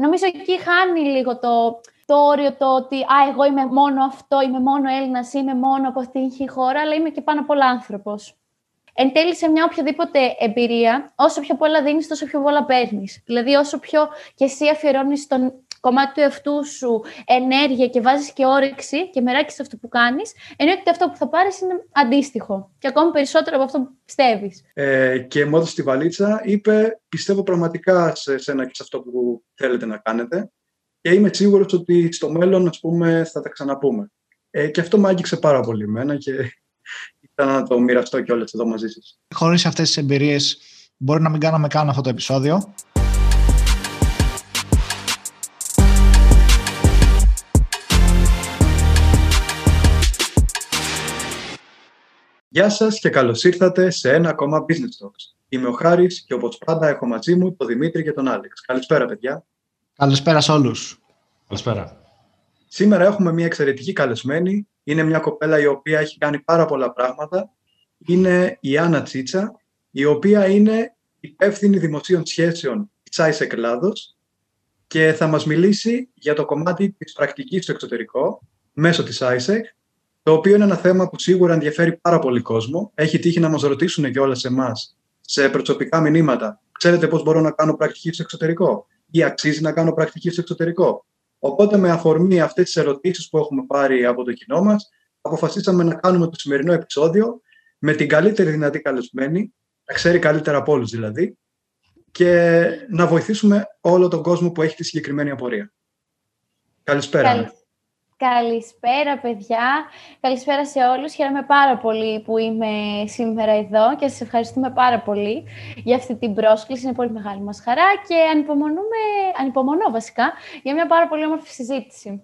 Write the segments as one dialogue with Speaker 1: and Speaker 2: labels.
Speaker 1: Νομίζω εκεί χάνει λίγο το, το όριο το ότι «Α, εγώ είμαι μόνο αυτό, είμαι μόνο Έλληνας, είμαι μόνο από αυτήν την χώρα, αλλά είμαι και πάνω απ' όλα άνθρωπος». Εν τέλει, σε μια οποιαδήποτε εμπειρία, όσο πιο πολλά δίνεις, τόσο πιο πολλά παίρνεις. Δηλαδή, όσο πιο και εσύ αφιερώνεις τον κομμάτι του εαυτού σου ενέργεια και βάζεις και όρεξη και μεράκι σε αυτό που κάνεις, εννοείται ότι αυτό που θα πάρεις είναι αντίστοιχο. Και ακόμη περισσότερο από αυτό που πιστεύεις.
Speaker 2: Ε, και μόνο στη βαλίτσα είπε: Πιστεύω πραγματικά σε σένα και σε αυτό που θέλετε να κάνετε. Και είμαι σίγουρος ότι στο μέλλον, ας πούμε, θα τα ξαναπούμε. Ε, και αυτό με άγγιξε πάρα πολύ εμένα και ήθελα να το μοιραστώ και όλες εδώ μαζί σας.
Speaker 3: Χωρίς αυτές τις εμπειρίες μπορεί να μην κάναμε καν αυτό το επεισόδιο.
Speaker 2: Γεια σας και καλώς ήρθατε σε ένα ακόμα Business Talks. Είμαι ο Χάρης και όπως πάντα έχω μαζί μου τον Δημήτρη και τον Άλεξ. Καλησπέρα παιδιά.
Speaker 3: Καλησπέρα σε όλους.
Speaker 4: Καλησπέρα.
Speaker 2: Σήμερα έχουμε μια εξαιρετική καλεσμένη. Είναι μια κοπέλα η οποία έχει κάνει πάρα πολλά πράγματα. Είναι η Άννα Τσίτσα, η οποία είναι υπεύθυνη δημοσίων σχέσεων της ISEC Ελλάδος και θα μας μιλήσει για το κομμάτι της πρακτικής στο εξωτερικό μέσω της ISEC το οποίο είναι ένα θέμα που σίγουρα ενδιαφέρει πάρα πολύ κόσμο. Έχει τύχει να μας ρωτήσουν και όλα σε εμάς σε προσωπικά μηνύματα. Ξέρετε πώς μπορώ να κάνω πρακτική στο εξωτερικό, ή αξίζει να κάνω πρακτική στο εξωτερικό; Οπότε, με αφορμή αυτές τις ερωτήσεις που έχουμε πάρει από το κοινό μας, αποφασίσαμε να κάνουμε το σημερινό επεισόδιο με την καλύτερη δυνατή καλεσμένη, να ξέρει καλύτερα από όλους δηλαδή, και να βοηθήσουμε όλο τον κόσμο που έχει τη συγκεκριμένη απορία. Καλησπέρα.
Speaker 1: Καλησπέρα, παιδιά. Καλησπέρα σε όλους. Χαίρομαι πάρα πολύ που είμαι σήμερα εδώ και σας ευχαριστούμε πάρα πολύ για αυτή την πρόσκληση. Είναι πολύ μεγάλη μας χαρά και ανυπομονούμε, ανυπομονώ βασικά για μια πάρα πολύ όμορφη συζήτηση.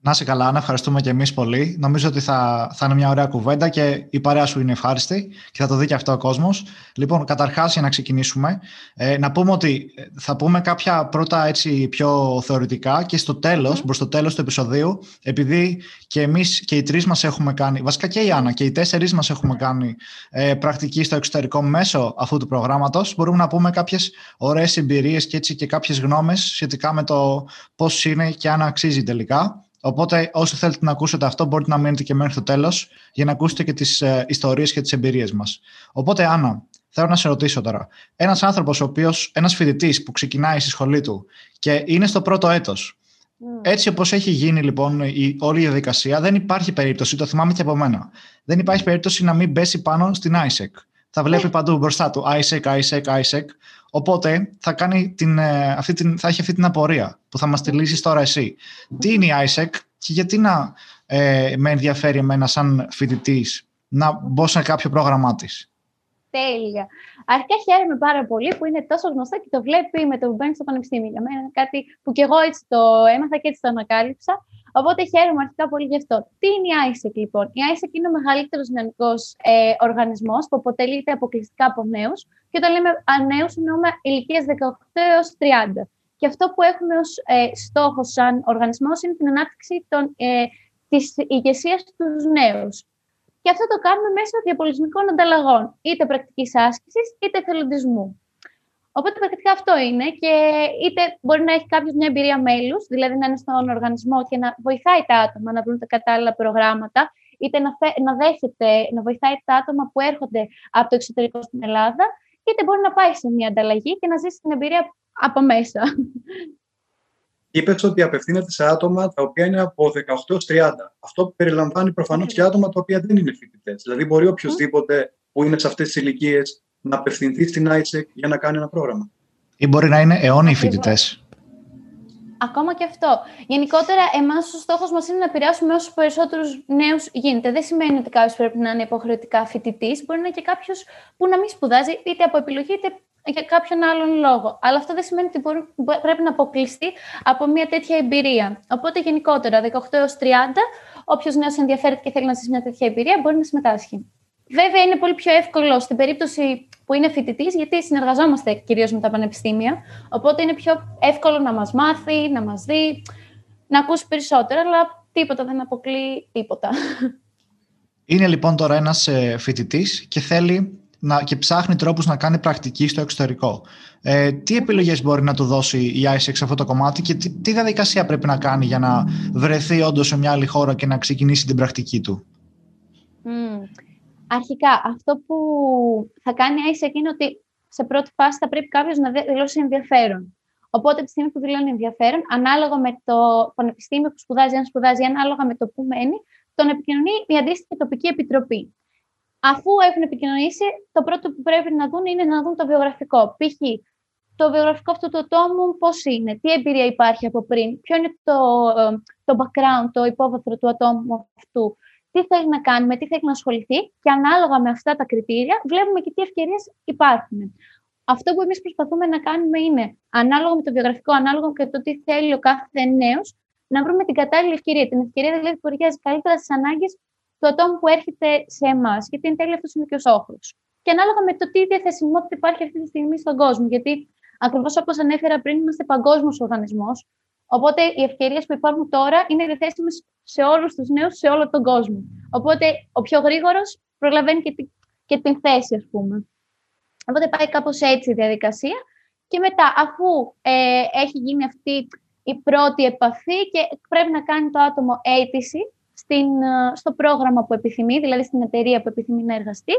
Speaker 3: Να είσαι καλά, να ευχαριστούμε και εμείς πολύ. Νομίζω ότι θα, θα είναι μια ωραία κουβέντα και η παρέα σου είναι ευχάριστη και θα το δει και αυτό ο κόσμος. Λοιπόν, καταρχάς, για να ξεκινήσουμε, ε, να πούμε ότι ε, θα πούμε κάποια πρώτα έτσι πιο θεωρητικά και στο τέλος, mm. προ το τέλος του επεισοδίου, επειδή και εμείς και οι τρεις μας έχουμε κάνει, βασικά και η Άννα και οι τέσσερις μας έχουμε κάνει ε, πρακτική στο εξωτερικό μέσω αυτού του προγράμματος, μπορούμε να πούμε κάποιες ωραίες εμπειρίες και, και κάποιες γνώμες σχετικά με το πώς είναι και αν αξίζει τελικά. Οπότε, όσο θέλετε να ακούσετε αυτό, μπορείτε να μείνετε και μέχρι το τέλος για να ακούσετε και τις ε, ιστορίες και τις εμπειρίες μας. Οπότε, Άννα, θέλω να σε ρωτήσω τώρα. Ένας άνθρωπος, ο οποίος, ένας φοιτητής που ξεκινάει στη σχολή του και είναι στο πρώτο έτος. Mm. Έτσι όπως έχει γίνει λοιπόν η, όλη η διαδικασία, δεν υπάρχει περίπτωση, το θυμάμαι και από μένα, δεν υπάρχει περίπτωση να μην πέσει πάνω στην ISEC. Θα βλέπει ναι. παντού μπροστά του ISEC, ISEC, ISEC. Οπότε θα, κάνει την, ε, αυτή την, θα έχει αυτή την απορία που θα μας τη λύσεις τώρα εσύ. Τι είναι η ISEC και γιατί να ε, με ενδιαφέρει εμένα σαν φοιτητής να μπω σε κάποιο πρόγραμμά της;
Speaker 1: Τέλεια. Αρχικά χαίρομαι πάρα πολύ που είναι τόσο γνωστό και το βλέπει με το που μπαίνει στο πανεπιστήμιο. Για μένα είναι κάτι που και εγώ έτσι το έμαθα και έτσι το ανακάλυψα. Οπότε χαίρομαι αρχικά πολύ γι' αυτό. Τι είναι η ISEC λοιπόν; Η ISEC είναι ο μεγαλύτερος νεανικό ε, οργανισμός που αποτελείται αποκλειστικά από νέους. Και όταν λέμε νέους, εννοούμε ηλικίες 18 έως 30. Και αυτό που έχουμε ως ε, στόχο σαν οργανισμός είναι την ανάπτυξη των, ε, της ηγεσίας στους νέους. Και αυτό το κάνουμε μέσω διαπολιτισμικών ανταλλαγών, είτε πρακτικής άσκησης, είτε εθελοντισμού. Οπότε πρακτικά αυτό είναι και είτε μπορεί να έχει κάποιος μια εμπειρία μέλους, δηλαδή να είναι στον οργανισμό και να βοηθάει τα άτομα να βρουν τα κατάλληλα προγράμματα, είτε να, να δέχεται, να βοηθάει τα άτομα που έρχονται από το εξωτερικό στην Ελλάδα, είτε μπορεί να πάει σε μια ανταλλαγή και να ζήσει την εμπειρία από μέσα.
Speaker 2: Είπες ότι απευθύνεται σε άτομα τα οποία είναι από 18 έως 30. Αυτό περιλαμβάνει προφανώς και άτομα τα οποία δεν είναι φοιτητές. Δηλαδή, μπορεί οποιοδήποτε που είναι σε αυτές τις ηλικίες να απευθυνθεί στην ISEC για να κάνει ένα πρόγραμμα.
Speaker 3: Ή μπορεί να είναι αιώνιοι φοιτητές.
Speaker 1: Ακόμα και αυτό. Γενικότερα, εμάς ο στόχος μας είναι να επηρεάσουμε όσο περισσότερους νέους γίνεται. Δεν σημαίνει ότι κάποιος πρέπει να είναι υποχρεωτικά φοιτητής. Μπορεί να είναι και κάποιος που να μην σπουδάζει, είτε από επιλογή, είτε για κάποιον άλλον λόγο. Αλλά αυτό δεν σημαίνει ότι μπορεί, πρέπει να αποκλειστεί από μια τέτοια εμπειρία. Οπότε, γενικότερα, 18 έως 30, όποιος νέος ενδιαφέρεται και θέλει να ζήσει μια τέτοια εμπειρία, μπορεί να συμμετάσχει. Βέβαια, είναι πολύ πιο εύκολο στην περίπτωση που είναι φοιτητής, γιατί συνεργαζόμαστε κυρίως με τα πανεπιστήμια. Οπότε είναι πιο εύκολο να μας μάθει, να μας δει, να ακούσει περισσότερα, αλλά τίποτα δεν αποκλεί τίποτα.
Speaker 3: Είναι λοιπόν τώρα ένας ε, φοιτητής και θέλει να, και ψάχνει τρόπους να κάνει πρακτική στο εξωτερικό. Ε, τι επιλογές μπορεί να του δώσει η ISEC σε αυτό το κομμάτι και τι, τι διαδικασία πρέπει να κάνει για να βρεθεί όντως σε μια άλλη χώρα και να ξεκινήσει την πρακτική του;
Speaker 1: Αρχικά, αυτό που θα κάνει η ISEC είναι ότι σε πρώτη φάση θα πρέπει κάποιος να δηλώσει ενδιαφέρον. Οπότε, τη στιγμή που δηλώνει ενδιαφέρον, ανάλογα με το πανεπιστήμιο που σπουδάζει, αν σπουδάζει, ανάλογα με το που μένει, τον επικοινωνεί η αντίστοιχη τοπική επιτροπή. Αφού έχουν επικοινωνήσει, το πρώτο που πρέπει να δουν είναι να δουν το βιογραφικό. Π.χ. το βιογραφικό αυτού του ατόμου πώς είναι, τι εμπειρία υπάρχει από πριν, ποιο είναι το, ε, το background, το υπόβαθρο του ατόμου αυτού, τι θέλει να κάνει, με τι θέλει να ασχοληθεί και ανάλογα με αυτά τα κριτήρια βλέπουμε και τι ευκαιρίες υπάρχουν. Αυτό που εμείς προσπαθούμε να κάνουμε είναι, ανάλογα με το βιογραφικό, ανάλογα με το τι θέλει ο κάθε νέος, να βρούμε την κατάλληλη ευκαιρία. Την ευκαιρία δηλαδή που ταιριάζει καλύτερα στις ανάγκες του ατόμου που έρχεται σε εμάς. Γιατί εν τέλει αυτός είναι και ο στόχο. Και ανάλογα με το τι διαθεσιμότητα υπάρχει αυτή τη στιγμή στον κόσμο. Γιατί ακριβώς όπως ανέφερα πριν, είμαστε παγκόσμιος οργανισμός. Οπότε οι ευκαιρίες που υπάρχουν τώρα είναι διαθέσιμες σε όλους τους νέους σε όλο τον κόσμο. Οπότε ο πιο γρήγορος προλαβαίνει και, και την θέση, ας πούμε. Οπότε πάει κάπως έτσι η διαδικασία. Και μετά, αφού ε, έχει γίνει αυτή η πρώτη επαφή και πρέπει να κάνει το άτομο αίτηση στην, ε, στο πρόγραμμα που επιθυμεί, δηλαδή στην εταιρεία που επιθυμεί να εργαστεί.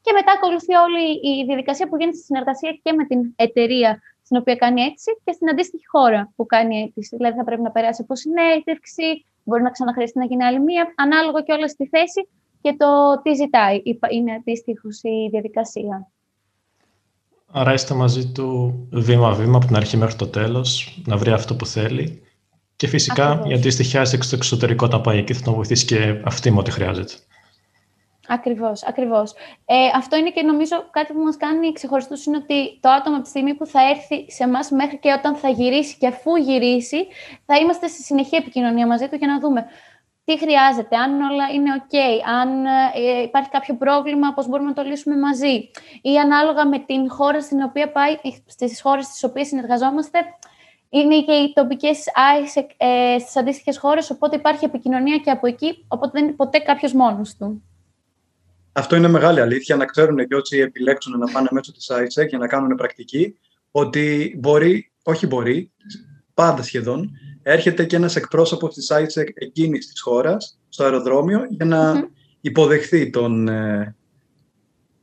Speaker 1: Και μετά ακολουθεί όλη η διαδικασία που γίνεται στη συνεργασία και με την εταιρεία στην οποία κάνει αίτηση και στην αντίστοιχη χώρα που κάνει αίτηση. Δηλαδή θα πρέπει να περάσει από συνέντευξη, μπορεί να ξαναχρειαστεί να γίνει άλλη μία, ανάλογα και όλα στη θέση και το τι ζητάει. Είναι αντίστοιχος η διαδικασία.
Speaker 4: Άρα είστε μαζί του βήμα-βήμα από την αρχή μέχρι το τέλος, να βρει αυτό που θέλει. Και φυσικά Ακριβώς. η αντίστοιχη στο εξωτερικό όταν πάει εκεί θα τον βοηθήσει και αυτή με ό,τι χρειάζεται.
Speaker 1: Ακριβώς, ακριβώς. Ε, αυτό είναι και νομίζω κάτι που μας κάνει ξεχωριστούς είναι ότι το άτομο από τη στιγμή που θα έρθει σε εμάς μέχρι και όταν θα γυρίσει και αφού γυρίσει, θα είμαστε σε συνεχή επικοινωνία μαζί του για να δούμε τι χρειάζεται, αν όλα είναι OK, αν ε, υπάρχει κάποιο πρόβλημα, πώς μπορούμε να το λύσουμε μαζί. Ή ανάλογα με την χώρα στην οποία πάει, στις χώρες στις οποίες συνεργαζόμαστε, είναι και οι τοπικές ΆΙΣ ε, στις αντίστοιχες χώρες, οπότε υπάρχει επικοινωνία και από εκεί, οπότε δεν είναι ποτέ κάποιος μόνος του.
Speaker 2: Αυτό είναι μεγάλη αλήθεια, να ξέρουν και όσοι επιλέξουν να πάνε μέσω της ΆΙΣΕΚ για να κάνουν πρακτική, ότι μπορεί, όχι μπορεί, πάντα σχεδόν, έρχεται και ένας εκπρόσωπος της ΆΙΣΕΚ εκείνης της χώρας, στο αεροδρόμιο, για να υποδεχθεί τον, ε,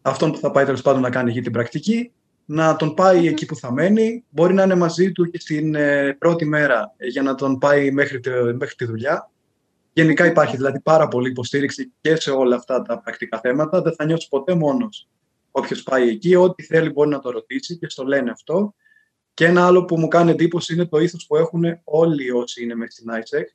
Speaker 2: αυτόν που θα πάει τέλος πάντων να κάνει εκεί την πρακτική, να τον παει εκεί που θα μένει, μπορεί να είναι μαζί του και στην ε, πρώτη μέρα για να τον πάει μέχρι τη, μέχρι τη δουλειά. Γενικά υπάρχει δηλαδή πάρα πολύ υποστήριξη και σε όλα αυτά τα πρακτικά θέματα. Δεν θα νιώσει ποτέ μόνος όποιος πάει εκεί. Ό,τι θέλει μπορεί να το ρωτήσει και στο λένε αυτό. Και ένα άλλο που μου κάνει εντύπωση είναι το ήθος που έχουν όλοι όσοι είναι μέσα στην ISEC.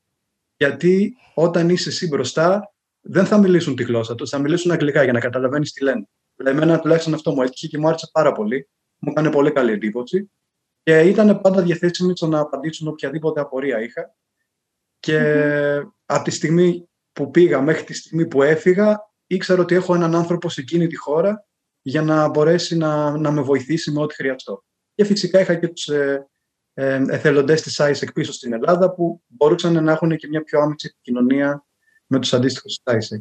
Speaker 2: Γιατί όταν είσαι εσύ μπροστά, δεν θα μιλήσουν τη γλώσσα τους, θα μιλήσουν αγγλικά για να καταλαβαίνεις τι λένε. Δηλαδή, εμένα τουλάχιστον αυτό μου έτυχε και μου άρεσε πάρα πολύ. Μου έκανε πολύ καλή εντύπωση. Και ήταν πάντα διαθέσιμοι στο να απαντήσουν οποιαδήποτε απορία είχα. Και από τη στιγμή που πήγα μέχρι τη στιγμή που έφυγα, ήξερα ότι έχω έναν άνθρωπο σε εκείνη τη χώρα για να μπορέσει να, να με βοηθήσει με ό,τι χρειαστώ. Και φυσικά είχα και τους ε, ε, εθελοντές της ISEC πίσω στην Ελλάδα που μπορούσαν να έχουν και μια πιο άμεση επικοινωνία με τους αντίστοιχους της ISEC.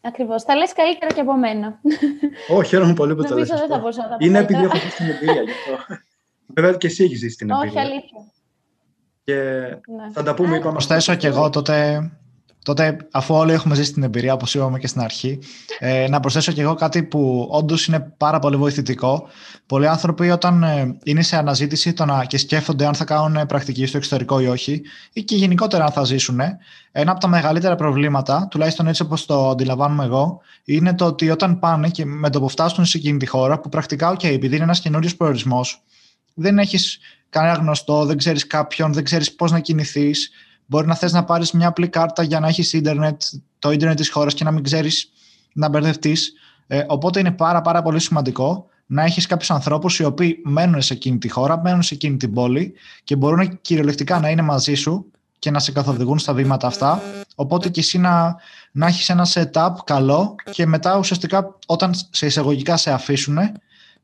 Speaker 1: Ακριβώς. Τα λες καλύτερα και από μένα.
Speaker 2: Όχι, χαίρομαι πολύ που το λες. Είναι επειδή έχω ζήσει την εμπειρία. Βέβαια και εσύ έχεις ζήσει την εμπειρία.
Speaker 1: Όχι, αλήθεια.
Speaker 2: Και ναι. θα τα πούμε, είπαμε.
Speaker 3: Προσθέσω και εγώ τότε, τότε, αφού όλοι έχουμε ζήσει την εμπειρία, όπως είπαμε και στην αρχή, ε, να προσθέσω και εγώ κάτι που όντως είναι πάρα πολύ βοηθητικό. Πολλοί άνθρωποι, όταν ε, είναι σε αναζήτηση το να, και σκέφτονται αν θα κάνουν πρακτική στο εξωτερικό ή όχι, ή και γενικότερα αν θα ζήσουν, ένα από τα μεγαλύτερα προβλήματα, τουλάχιστον έτσι όπως το αντιλαμβάνομαι εγώ, είναι το ότι όταν πάνε και με το που φτάσουν σε εκείνη τη χώρα, που πρακτικά, OK, επειδή είναι ένας καινούριος προορισμός, δεν έχεις κανένα γνωστό, δεν ξέρεις κάποιον, δεν ξέρεις πώς να κινηθείς. Μπορεί να θες να πάρεις μια απλή κάρτα για να έχεις ίντερνετ, το ίντερνετ της χώρας και να μην ξέρεις να μπερδευτείς. Ε, οπότε είναι πάρα, πάρα πολύ σημαντικό να έχεις κάποιους ανθρώπους οι οποίοι μένουν σε εκείνη τη χώρα, μένουν σε εκείνη την πόλη και μπορούν κυριολεκτικά να είναι μαζί σου και να σε καθοδηγούν στα βήματα αυτά. Οπότε και εσύ να, να έχεις ένα setup καλό και μετά ουσιαστικά όταν σε εισαγωγικά σε αφήσουν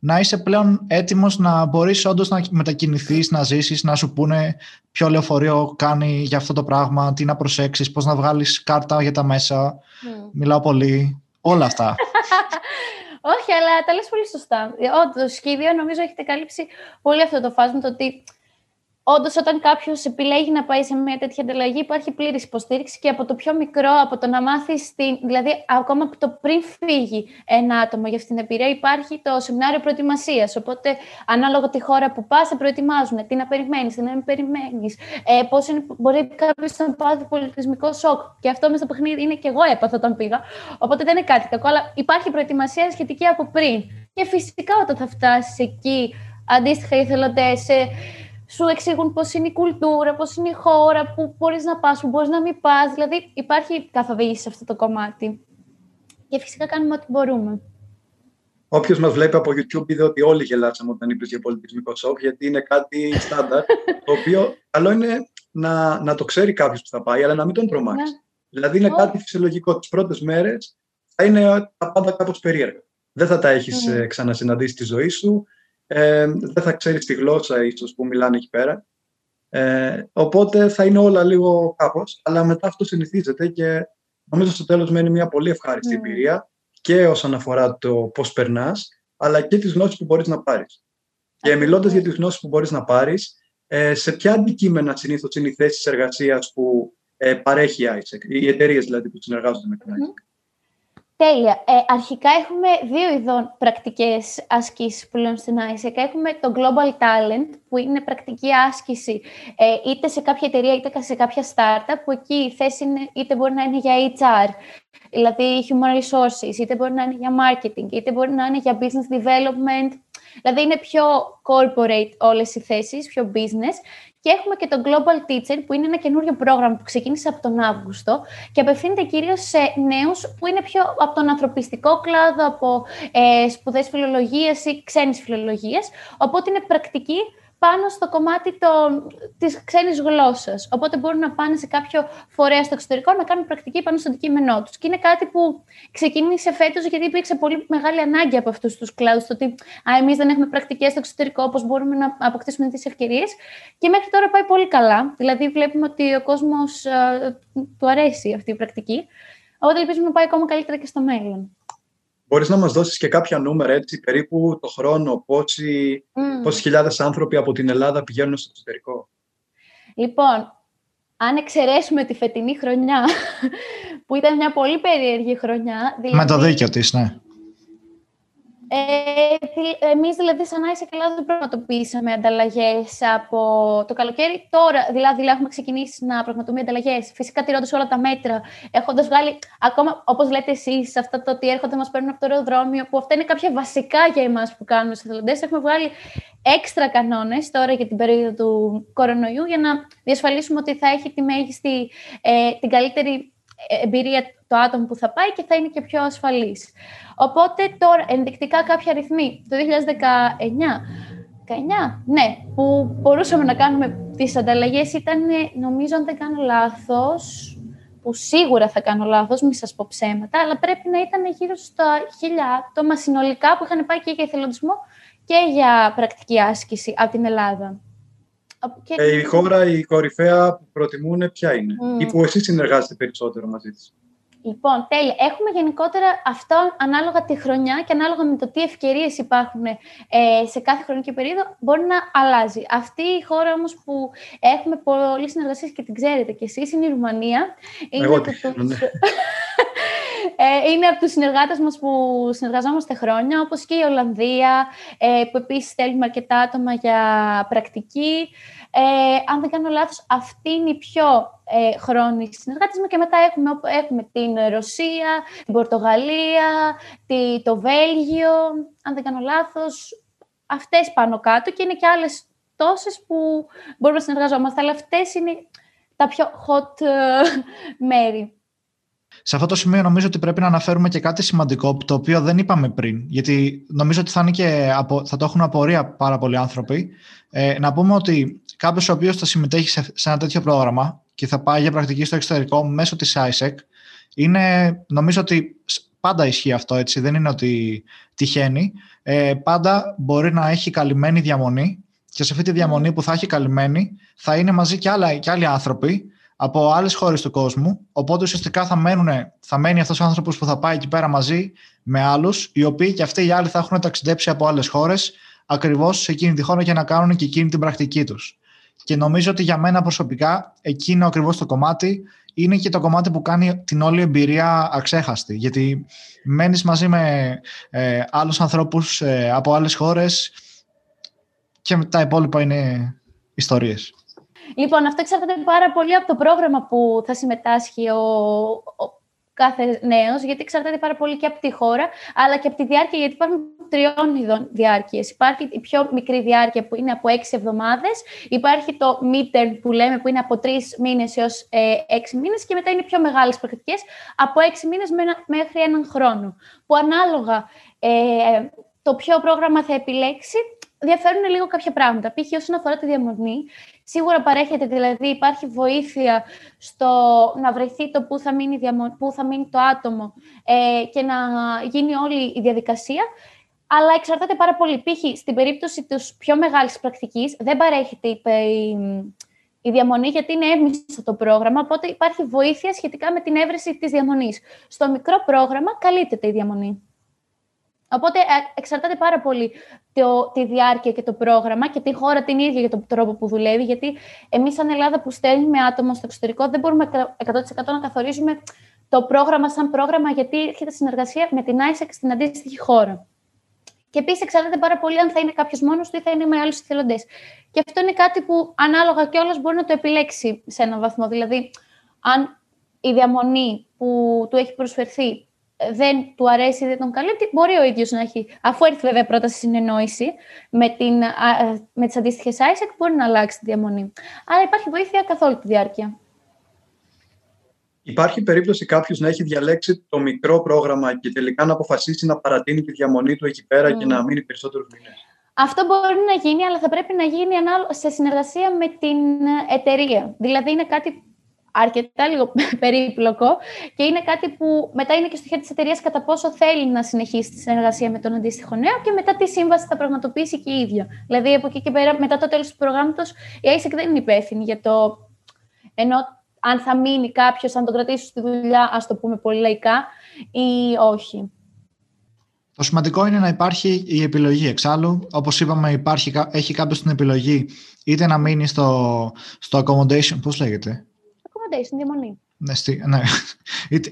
Speaker 3: να είσαι πλέον έτοιμος να μπορείς όντως να μετακινηθείς, να ζήσεις, να σου πούνε ποιο λεωφορείο κάνει για αυτό το πράγμα, τι να προσέξεις, πώς να βγάλεις κάρτα για τα μέσα. Mm. Μιλάω πολύ. όλα αυτά.
Speaker 1: Όχι, αλλά τα λες πολύ σωστά. Όντως, και οι δύο νομίζω έχετε καλύψει πολύ αυτό το φάσμα, το ότι Όντως, όταν κάποιος επιλέγει να πάει σε μια τέτοια ανταλλαγή, υπάρχει πλήρης υποστήριξη και από το πιο μικρό, από το να μάθεις, δηλαδή ακόμα από το πριν φύγει ένα άτομο για αυτήν την εμπειρία, υπάρχει το σεμινάριο προετοιμασίας. Οπότε, ανάλογα τη χώρα που πας, σε προετοιμάζουν. Τι να περιμένεις, τι να μην περιμένεις, ε, πώς μπορεί κάποιος να πάθει πολιτισμικό σοκ. Και αυτό μέσα στο παιχνίδι είναι και εγώ έπαθα όταν πήγα. Οπότε δεν είναι κάτι κακό, αλλά υπάρχει προετοιμασία σχετική από πριν. Και φυσικά όταν θα φτάσεις εκεί, αντίστοιχα οι εθελοντέ, σου εξηγούν πώς είναι η κουλτούρα, πώς είναι η χώρα, που μπορείς να πας, που μπορείς να μην πας. Δηλαδή υπάρχει καθοδήγηση σε αυτό το κομμάτι. Και φυσικά κάνουμε ό,τι μπορούμε.
Speaker 2: Όποιος μας βλέπει από YouTube είδε ότι όλοι γελάσαμε όταν είπες για πολιτισμικό σοκ, γιατί είναι κάτι στάνταρ, το οποίο καλό είναι να, να το ξέρει κάποιος που θα πάει, αλλά να μην τον τρομάξεις. Ναι. Δηλαδή είναι κάτι φυσιολογικό. Τις πρώτες μέρες θα είναι τα πάντα κάπως περίεργα. Δεν θα τα έχεις mm. ξανασυναντήσει στη ζωή σου ε, δεν θα ξέρεις τη γλώσσα ίσως που μιλάνε εκεί πέρα. Ε, οπότε θα είναι όλα λίγο κάπως, αλλά μετά αυτό συνηθίζεται και νομίζω στο τέλος μένει μια πολύ ευχάριστη mm. εμπειρία και όσον αφορά το πώς περνάς, αλλά και τις γνώσεις που μπορείς να πάρεις. Και μιλώντας για τις γνώσεις που μπορείς να πάρεις, ε, σε ποια αντικείμενα συνήθως είναι οι θέσεις εργασίας που ε, παρέχει η ISEC, οι εταιρείες δηλαδή που συνεργάζονται με την ISEC.
Speaker 1: Τέλεια. Ε, αρχικά έχουμε δύο ειδών πρακτικές ασκήσεις που λέμε στην ISEC. Έχουμε το Global Talent, που είναι πρακτική άσκηση ε, είτε σε κάποια εταιρεία είτε σε κάποια startup, που εκεί η θέση είναι, είτε μπορεί να είναι για HR, δηλαδή human resources, είτε μπορεί να είναι για marketing, είτε μπορεί να είναι για business development, Δηλαδή είναι πιο corporate όλες οι θέσεις, πιο business. Και έχουμε και το Global Teacher, που είναι ένα καινούριο πρόγραμμα που ξεκίνησε από τον Αύγουστο και απευθύνεται κυρίως σε νέους που είναι πιο από τον ανθρωπιστικό κλάδο, από ε, σπουδές φιλολογίας ή ξένης φιλολογίας. Οπότε είναι πρακτική πάνω στο κομμάτι το, της ξένης γλώσσας. Οπότε μπορούν να πάνε σε κάποιο φορέα στο εξωτερικό να κάνουν πρακτική πάνω στο αντικείμενό τους. Και είναι κάτι που ξεκίνησε φέτος γιατί υπήρξε πολύ μεγάλη ανάγκη από αυτούς τους κλάδους. Το ότι α, εμείς δεν έχουμε πρακτικές στο εξωτερικό, πώς μπορούμε να αποκτήσουμε τις ευκαιρίες. Και μέχρι τώρα πάει πολύ καλά. Δηλαδή βλέπουμε ότι ο κόσμος α, του αρέσει αυτή η πρακτική. Οπότε ελπίζουμε να πάει ακόμα καλύτερα και στο μέλλον.
Speaker 2: Μπορείς να μας δώσεις και κάποια νούμερα, έτσι, περίπου το χρόνο, πόσοι, mm. πόσοι χιλιάδες άνθρωποι από την Ελλάδα πηγαίνουν στο εξωτερικό;
Speaker 1: Λοιπόν, αν εξαιρέσουμε τη φετινή χρονιά, που ήταν μια πολύ περίεργη χρονιά...
Speaker 3: Δηλαδή... Με το δίκιο της, ναι.
Speaker 1: Ε, εμείς δηλαδή σαν Άισα καλά δεν πραγματοποιήσαμε ανταλλαγές από το καλοκαίρι. Τώρα δηλαδή έχουμε ξεκινήσει να πραγματοποιούμε ανταλλαγές, φυσικά τηρώντας όλα τα μέτρα, έχοντας βγάλει ακόμα, όπως λέτε εσείς, αυτά το ότι έρχονται μας παίρνουν από το αεροδρόμιο, που αυτά είναι κάποια βασικά για εμάς που κάνουμε στους εθελοντές. Έχουμε βγάλει έξτρα κανόνες τώρα για την περίοδο του κορονοϊού για να διασφαλίσουμε ότι θα έχει τη μέγιστη, ε, την καλύτερη εμπειρία το άτομο που θα πάει και θα είναι και πιο ασφαλής. Οπότε τώρα ενδεικτικά κάποια αριθμοί. Το 2019, 19, ναι, που μπορούσαμε να κάνουμε τις ανταλλαγές ήταν, νομίζω αν δεν κάνω λάθος, που σίγουρα θα κάνω λάθος, μη σας πω ψέματα, αλλά πρέπει να ήταν γύρω στα χίλια άτομα συνολικά που είχαν πάει και για εθελοντισμό και για πρακτική άσκηση από την Ελλάδα.
Speaker 2: Ε, η χώρα, η κορυφαία που προτιμούν ποια είναι; Mm. ή που εσείς συνεργάζεστε περισσότερο μαζί της;
Speaker 1: Λοιπόν, τέλεια. Έχουμε γενικότερα αυτό ανάλογα τη χρονιά και ανάλογα με το τι ευκαιρίες υπάρχουν ε, σε κάθε χρονική περίοδο, μπορεί να αλλάζει. Αυτή η χώρα όμως που έχουμε πολλή συνεργασία και την ξέρετε κι εσείς είναι η Ρουμανία.
Speaker 2: Είναι Εγώ από ναι.
Speaker 1: Ε, είναι από τους συνεργάτες μας που συνεργαζόμαστε χρόνια, όπως και η Ολλανδία, ε, που επίσης στέλνουμε αρκετά άτομα για πρακτική. Ε, αν δεν κάνω λάθος, αυτή είναι η πιο ε, χρόνη συνεργάτες μου και μετά έχουμε, έχουμε την Ρωσία, την Πορτογαλία, τη, το Βέλγιο, αν δεν κάνω λάθος, αυτές πάνω κάτω και είναι και άλλες τόσες που μπορούμε να συνεργαζόμαστε, αλλά αυτές είναι τα πιο hot ε, μέρη.
Speaker 3: Σε αυτό το σημείο νομίζω ότι πρέπει να αναφέρουμε και κάτι σημαντικό το οποίο δεν είπαμε πριν γιατί νομίζω ότι θα, είναι και θα το έχουν απορία πάρα πολλοί άνθρωποι ε, να πούμε ότι κάποιος ο οποίος θα συμμετέχει σε, σε ένα τέτοιο πρόγραμμα και θα πάει για πρακτική στο εξωτερικό μέσω της ISEC είναι, νομίζω ότι πάντα ισχύει αυτό έτσι, δεν είναι ότι τυχαίνει. Ε, πάντα μπορεί να έχει καλυμμένη διαμονή και σε αυτή τη διαμονή που θα έχει καλυμμένη θα είναι μαζί και, άλλα, και άλλοι άνθρωποι από άλλες χώρες του κόσμου. Οπότε ουσιαστικά θα, μένουν, θα μένει αυτός ο άνθρωπος που θα πάει εκεί πέρα μαζί με άλλους, οι οποίοι και αυτοί οι άλλοι θα έχουν ταξιδέψει από άλλες χώρες, ακριβώς σε εκείνη τη χώρα για να κάνουν και εκείνη την πρακτική τους. Και νομίζω ότι για μένα προσωπικά εκείνο ακριβώς το κομμάτι είναι και το κομμάτι που κάνει την όλη εμπειρία αξέχαστη. Γιατί μένεις μαζί με ε, άλλους ανθρώπους ε, από άλλες χώρες και τα υπόλοιπα είναι ιστορίες.
Speaker 1: Λοιπόν, αυτό εξαρτάται πάρα πολύ από το πρόγραμμα που θα συμμετάσχει ο, κάθε νέος, γιατί εξαρτάται πάρα πολύ και από τη χώρα, αλλά και από τη διάρκεια, γιατί υπάρχουν τριών ειδών διάρκειες. Υπάρχει η πιο μικρή διάρκεια που είναι από έξι εβδομάδες, υπάρχει το midterm που λέμε που είναι από τρεις μήνες έως ε, έξι μήνες και μετά είναι πιο μεγάλες πρακτικές από έξι μήνες μέχρι έναν χρόνο, που ανάλογα ε, το ποιο πρόγραμμα θα επιλέξει, διαφέρουν λίγο κάποια πράγματα. Π.χ. όσον αφορά τη διαμονή, Σίγουρα παρέχεται, δηλαδή υπάρχει βοήθεια στο να βρεθεί το πού θα μείνει, πού θα μείνει το άτομο ε, και να γίνει όλη η διαδικασία. Αλλά εξαρτάται πάρα πολύ. Π.χ. στην περίπτωση της πιο μεγάλης πρακτικής, δεν παρέχεται η, η, διαμονή γιατί είναι έμμυστο το πρόγραμμα, οπότε υπάρχει βοήθεια σχετικά με την έβρεση της διαμονής. Στο μικρό πρόγραμμα καλύπτεται η διαμονή. Οπότε ε, εξαρτάται πάρα πολύ το, τη διάρκεια και το πρόγραμμα και τη χώρα την ίδια για τον τρόπο που δουλεύει. Γιατί εμείς, σαν Ελλάδα που στέλνουμε άτομα στο εξωτερικό, δεν μπορούμε 100% να καθορίζουμε το πρόγραμμα σαν πρόγραμμα, γιατί έρχεται συνεργασία με την ISEC στην αντίστοιχη χώρα. Και επίσης εξαρτάται πάρα πολύ αν θα είναι κάποιος μόνος του ή θα είναι με άλλους εθελοντές. Και αυτό είναι κάτι που ανάλογα κιόλας μπορεί να το επιλέξει σε έναν βαθμό. Δηλαδή, αν η διαμονή που του έχει προσφερθεί δεν του αρέσει, δεν τον καλύπτει, μπορεί ο ίδιος να έχει, αφού έρθει βέβαια πρώτα στη συνεννόηση με, την, με τις αντίστοιχες ISEC, μπορεί να αλλάξει τη διαμονή. Άρα υπάρχει βοήθεια καθ' όλη τη διάρκεια.
Speaker 2: Υπάρχει περίπτωση κάποιος να έχει διαλέξει το μικρό πρόγραμμα και τελικά να αποφασίσει να παρατείνει τη διαμονή του εκεί πέρα και να μείνει περισσότερους μήνες.
Speaker 1: Αυτό μπορεί να γίνει, αλλά θα πρέπει να γίνει σε συνεργασία με την εταιρεία. Δηλαδή, είναι κάτι αρκετά λίγο περίπλοκο και είναι κάτι που μετά είναι και στο χέρι της εταιρείας κατά πόσο θέλει να συνεχίσει τη συνεργασία με τον αντίστοιχο νέο και μετά τι σύμβαση θα πραγματοποιήσει και η ίδια. Δηλαδή, από εκεί και πέρα, μετά το τέλος του προγράμματος, η ISEC δεν είναι υπεύθυνη για το. ενώ αν θα μείνει κάποιος, αν τον κρατήσει στη δουλειά, ας το πούμε πολύ λαϊκά, ή όχι.
Speaker 3: Το σημαντικό είναι να υπάρχει η επιλογή. Εξάλλου, όπως είπαμε, υπάρχει, έχει κάποιος την επιλογή είτε να μείνει στο, στο accommodation, πώς λέγεται,
Speaker 1: στην διαμονή. Ναι,
Speaker 3: στη, ναι.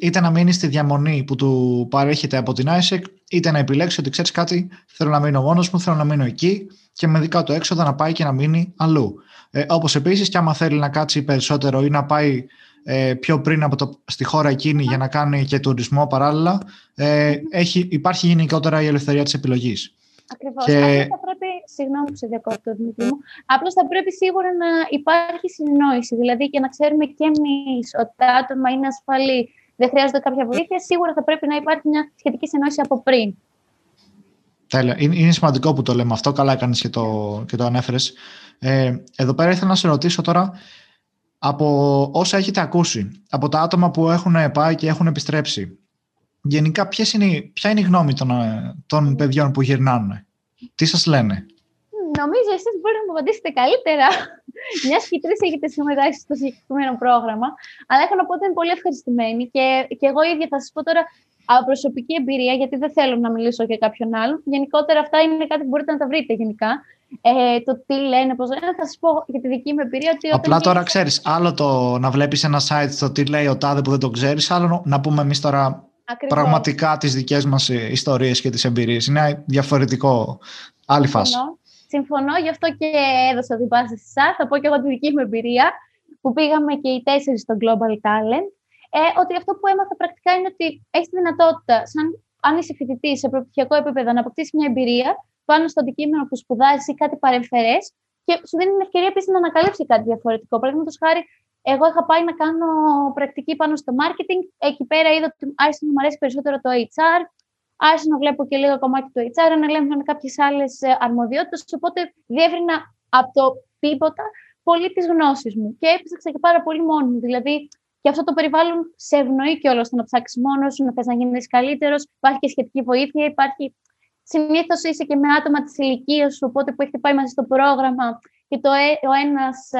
Speaker 3: Είτε, να μείνει στη διαμονή που του παρέχεται από την ISEC, είτε να επιλέξει ότι ξέρεις κάτι, θέλω να μείνω μόνος μου, θέλω να μείνω εκεί και με δικά του έξοδα να πάει και να μείνει αλλού. Ε, Όπως επίσης, και άμα θέλει να κάτσει περισσότερο ή να πάει ε, πιο πριν από το, στη χώρα εκείνη για να κάνει και τουρισμό παράλληλα, ε, έχει, υπάρχει γενικότερα η ελευθερία της επιλογής.
Speaker 1: Ακριβώς. Και... θα πρέπει, συγγνώμη που σε διακόπτω, Δημήτρη μου, απλώς θα πρέπει σίγουρα να υπάρχει συνεννόηση. Δηλαδή και να ξέρουμε και εμείς ότι τα άτομα είναι ασφαλή, δεν χρειάζονται κάποια βοήθεια, σίγουρα θα πρέπει να υπάρχει μια σχετική συνεννόηση από πριν.
Speaker 3: Τέλεια. Είναι σημαντικό που το λέμε αυτό. Καλά έκανες και το, και το ανέφερες. Ε, εδώ πέρα ήθελα να σε ρωτήσω τώρα από όσα έχετε ακούσει, από τα άτομα που έχουν πάει και έχουν επιστρέψει, γενικά ποιες είναι, ποια είναι η γνώμη των, ε, των παιδιών που γυρνάνε; Τι σας λένε;
Speaker 1: Νομίζω εσείς μπορείτε να μου απαντήσετε καλύτερα, μιας και τρεις έχετε συμμετάσχει στο συγκεκριμένο πρόγραμμα. Αλλά έχω να πω ότι είναι πολύ ευχαριστημένοι και, και εγώ ίδια θα σας πω τώρα από προσωπική εμπειρία, γιατί δεν θέλω να μιλήσω για κάποιον άλλον. Γενικότερα αυτά είναι κάτι που μπορείτε να τα βρείτε γενικά. Ε, το τι λένε, πώς λένε, θα σας πω για τη δική μου εμπειρία. Ότι
Speaker 3: Απλά τώρα ξέρεις, άλλο το να βλέπεις ένα site το τι λέει ο τάδε που δεν το ξέρεις, άλλο να πούμε εμείς τώρα Ακριβώς. πραγματικά τις δικές μας ε, ιστορίες και τις εμπειρίες. Είναι διαφορετικό, άλλη φάση.
Speaker 1: Συμφωνώ, γι' αυτό και έδωσα την πάση σε εσάς. Θα πω και εγώ τη δική μου εμπειρία, που πήγαμε και οι τέσσερις στο Global Talent. Ε, ότι αυτό που έμαθα πρακτικά είναι ότι έχεις τη δυνατότητα, σαν αν είσαι φοιτητής σε προπτυχιακό επίπεδο, να αποκτήσεις μια εμπειρία πάνω στο αντικείμενο που σπουδάζεις ή κάτι παρεμφερές και σου δίνει την ευκαιρία επίσης να ανακαλύψεις κάτι διαφορετικό. Παραδείγματος χάρη, εγώ είχα πάει να κάνω πρακτική πάνω στο marketing. Εκεί πέρα είδα ότι άρχισε να μου αρέσει περισσότερο το HR. Άρχισα να βλέπω και λίγο κομμάτι του HR, να με κάποιες άλλες αρμοδιότητες. Οπότε διεύρυνα από το τίποτα πολύ τις γνώσεις μου. Και έψαξα και πάρα πολύ μόνο μου. Δηλαδή, και αυτό το περιβάλλον σε ευνοεί και όλο στο να ψάξεις μόνος σου, να θες να γίνεις καλύτερος. Υπάρχει και σχετική βοήθεια. Υπάρχει. Συνήθως είσαι και με άτομα της ηλικίας σου, οπότε που έχετε πάει μαζί στο πρόγραμμα και το, ε, ο ένας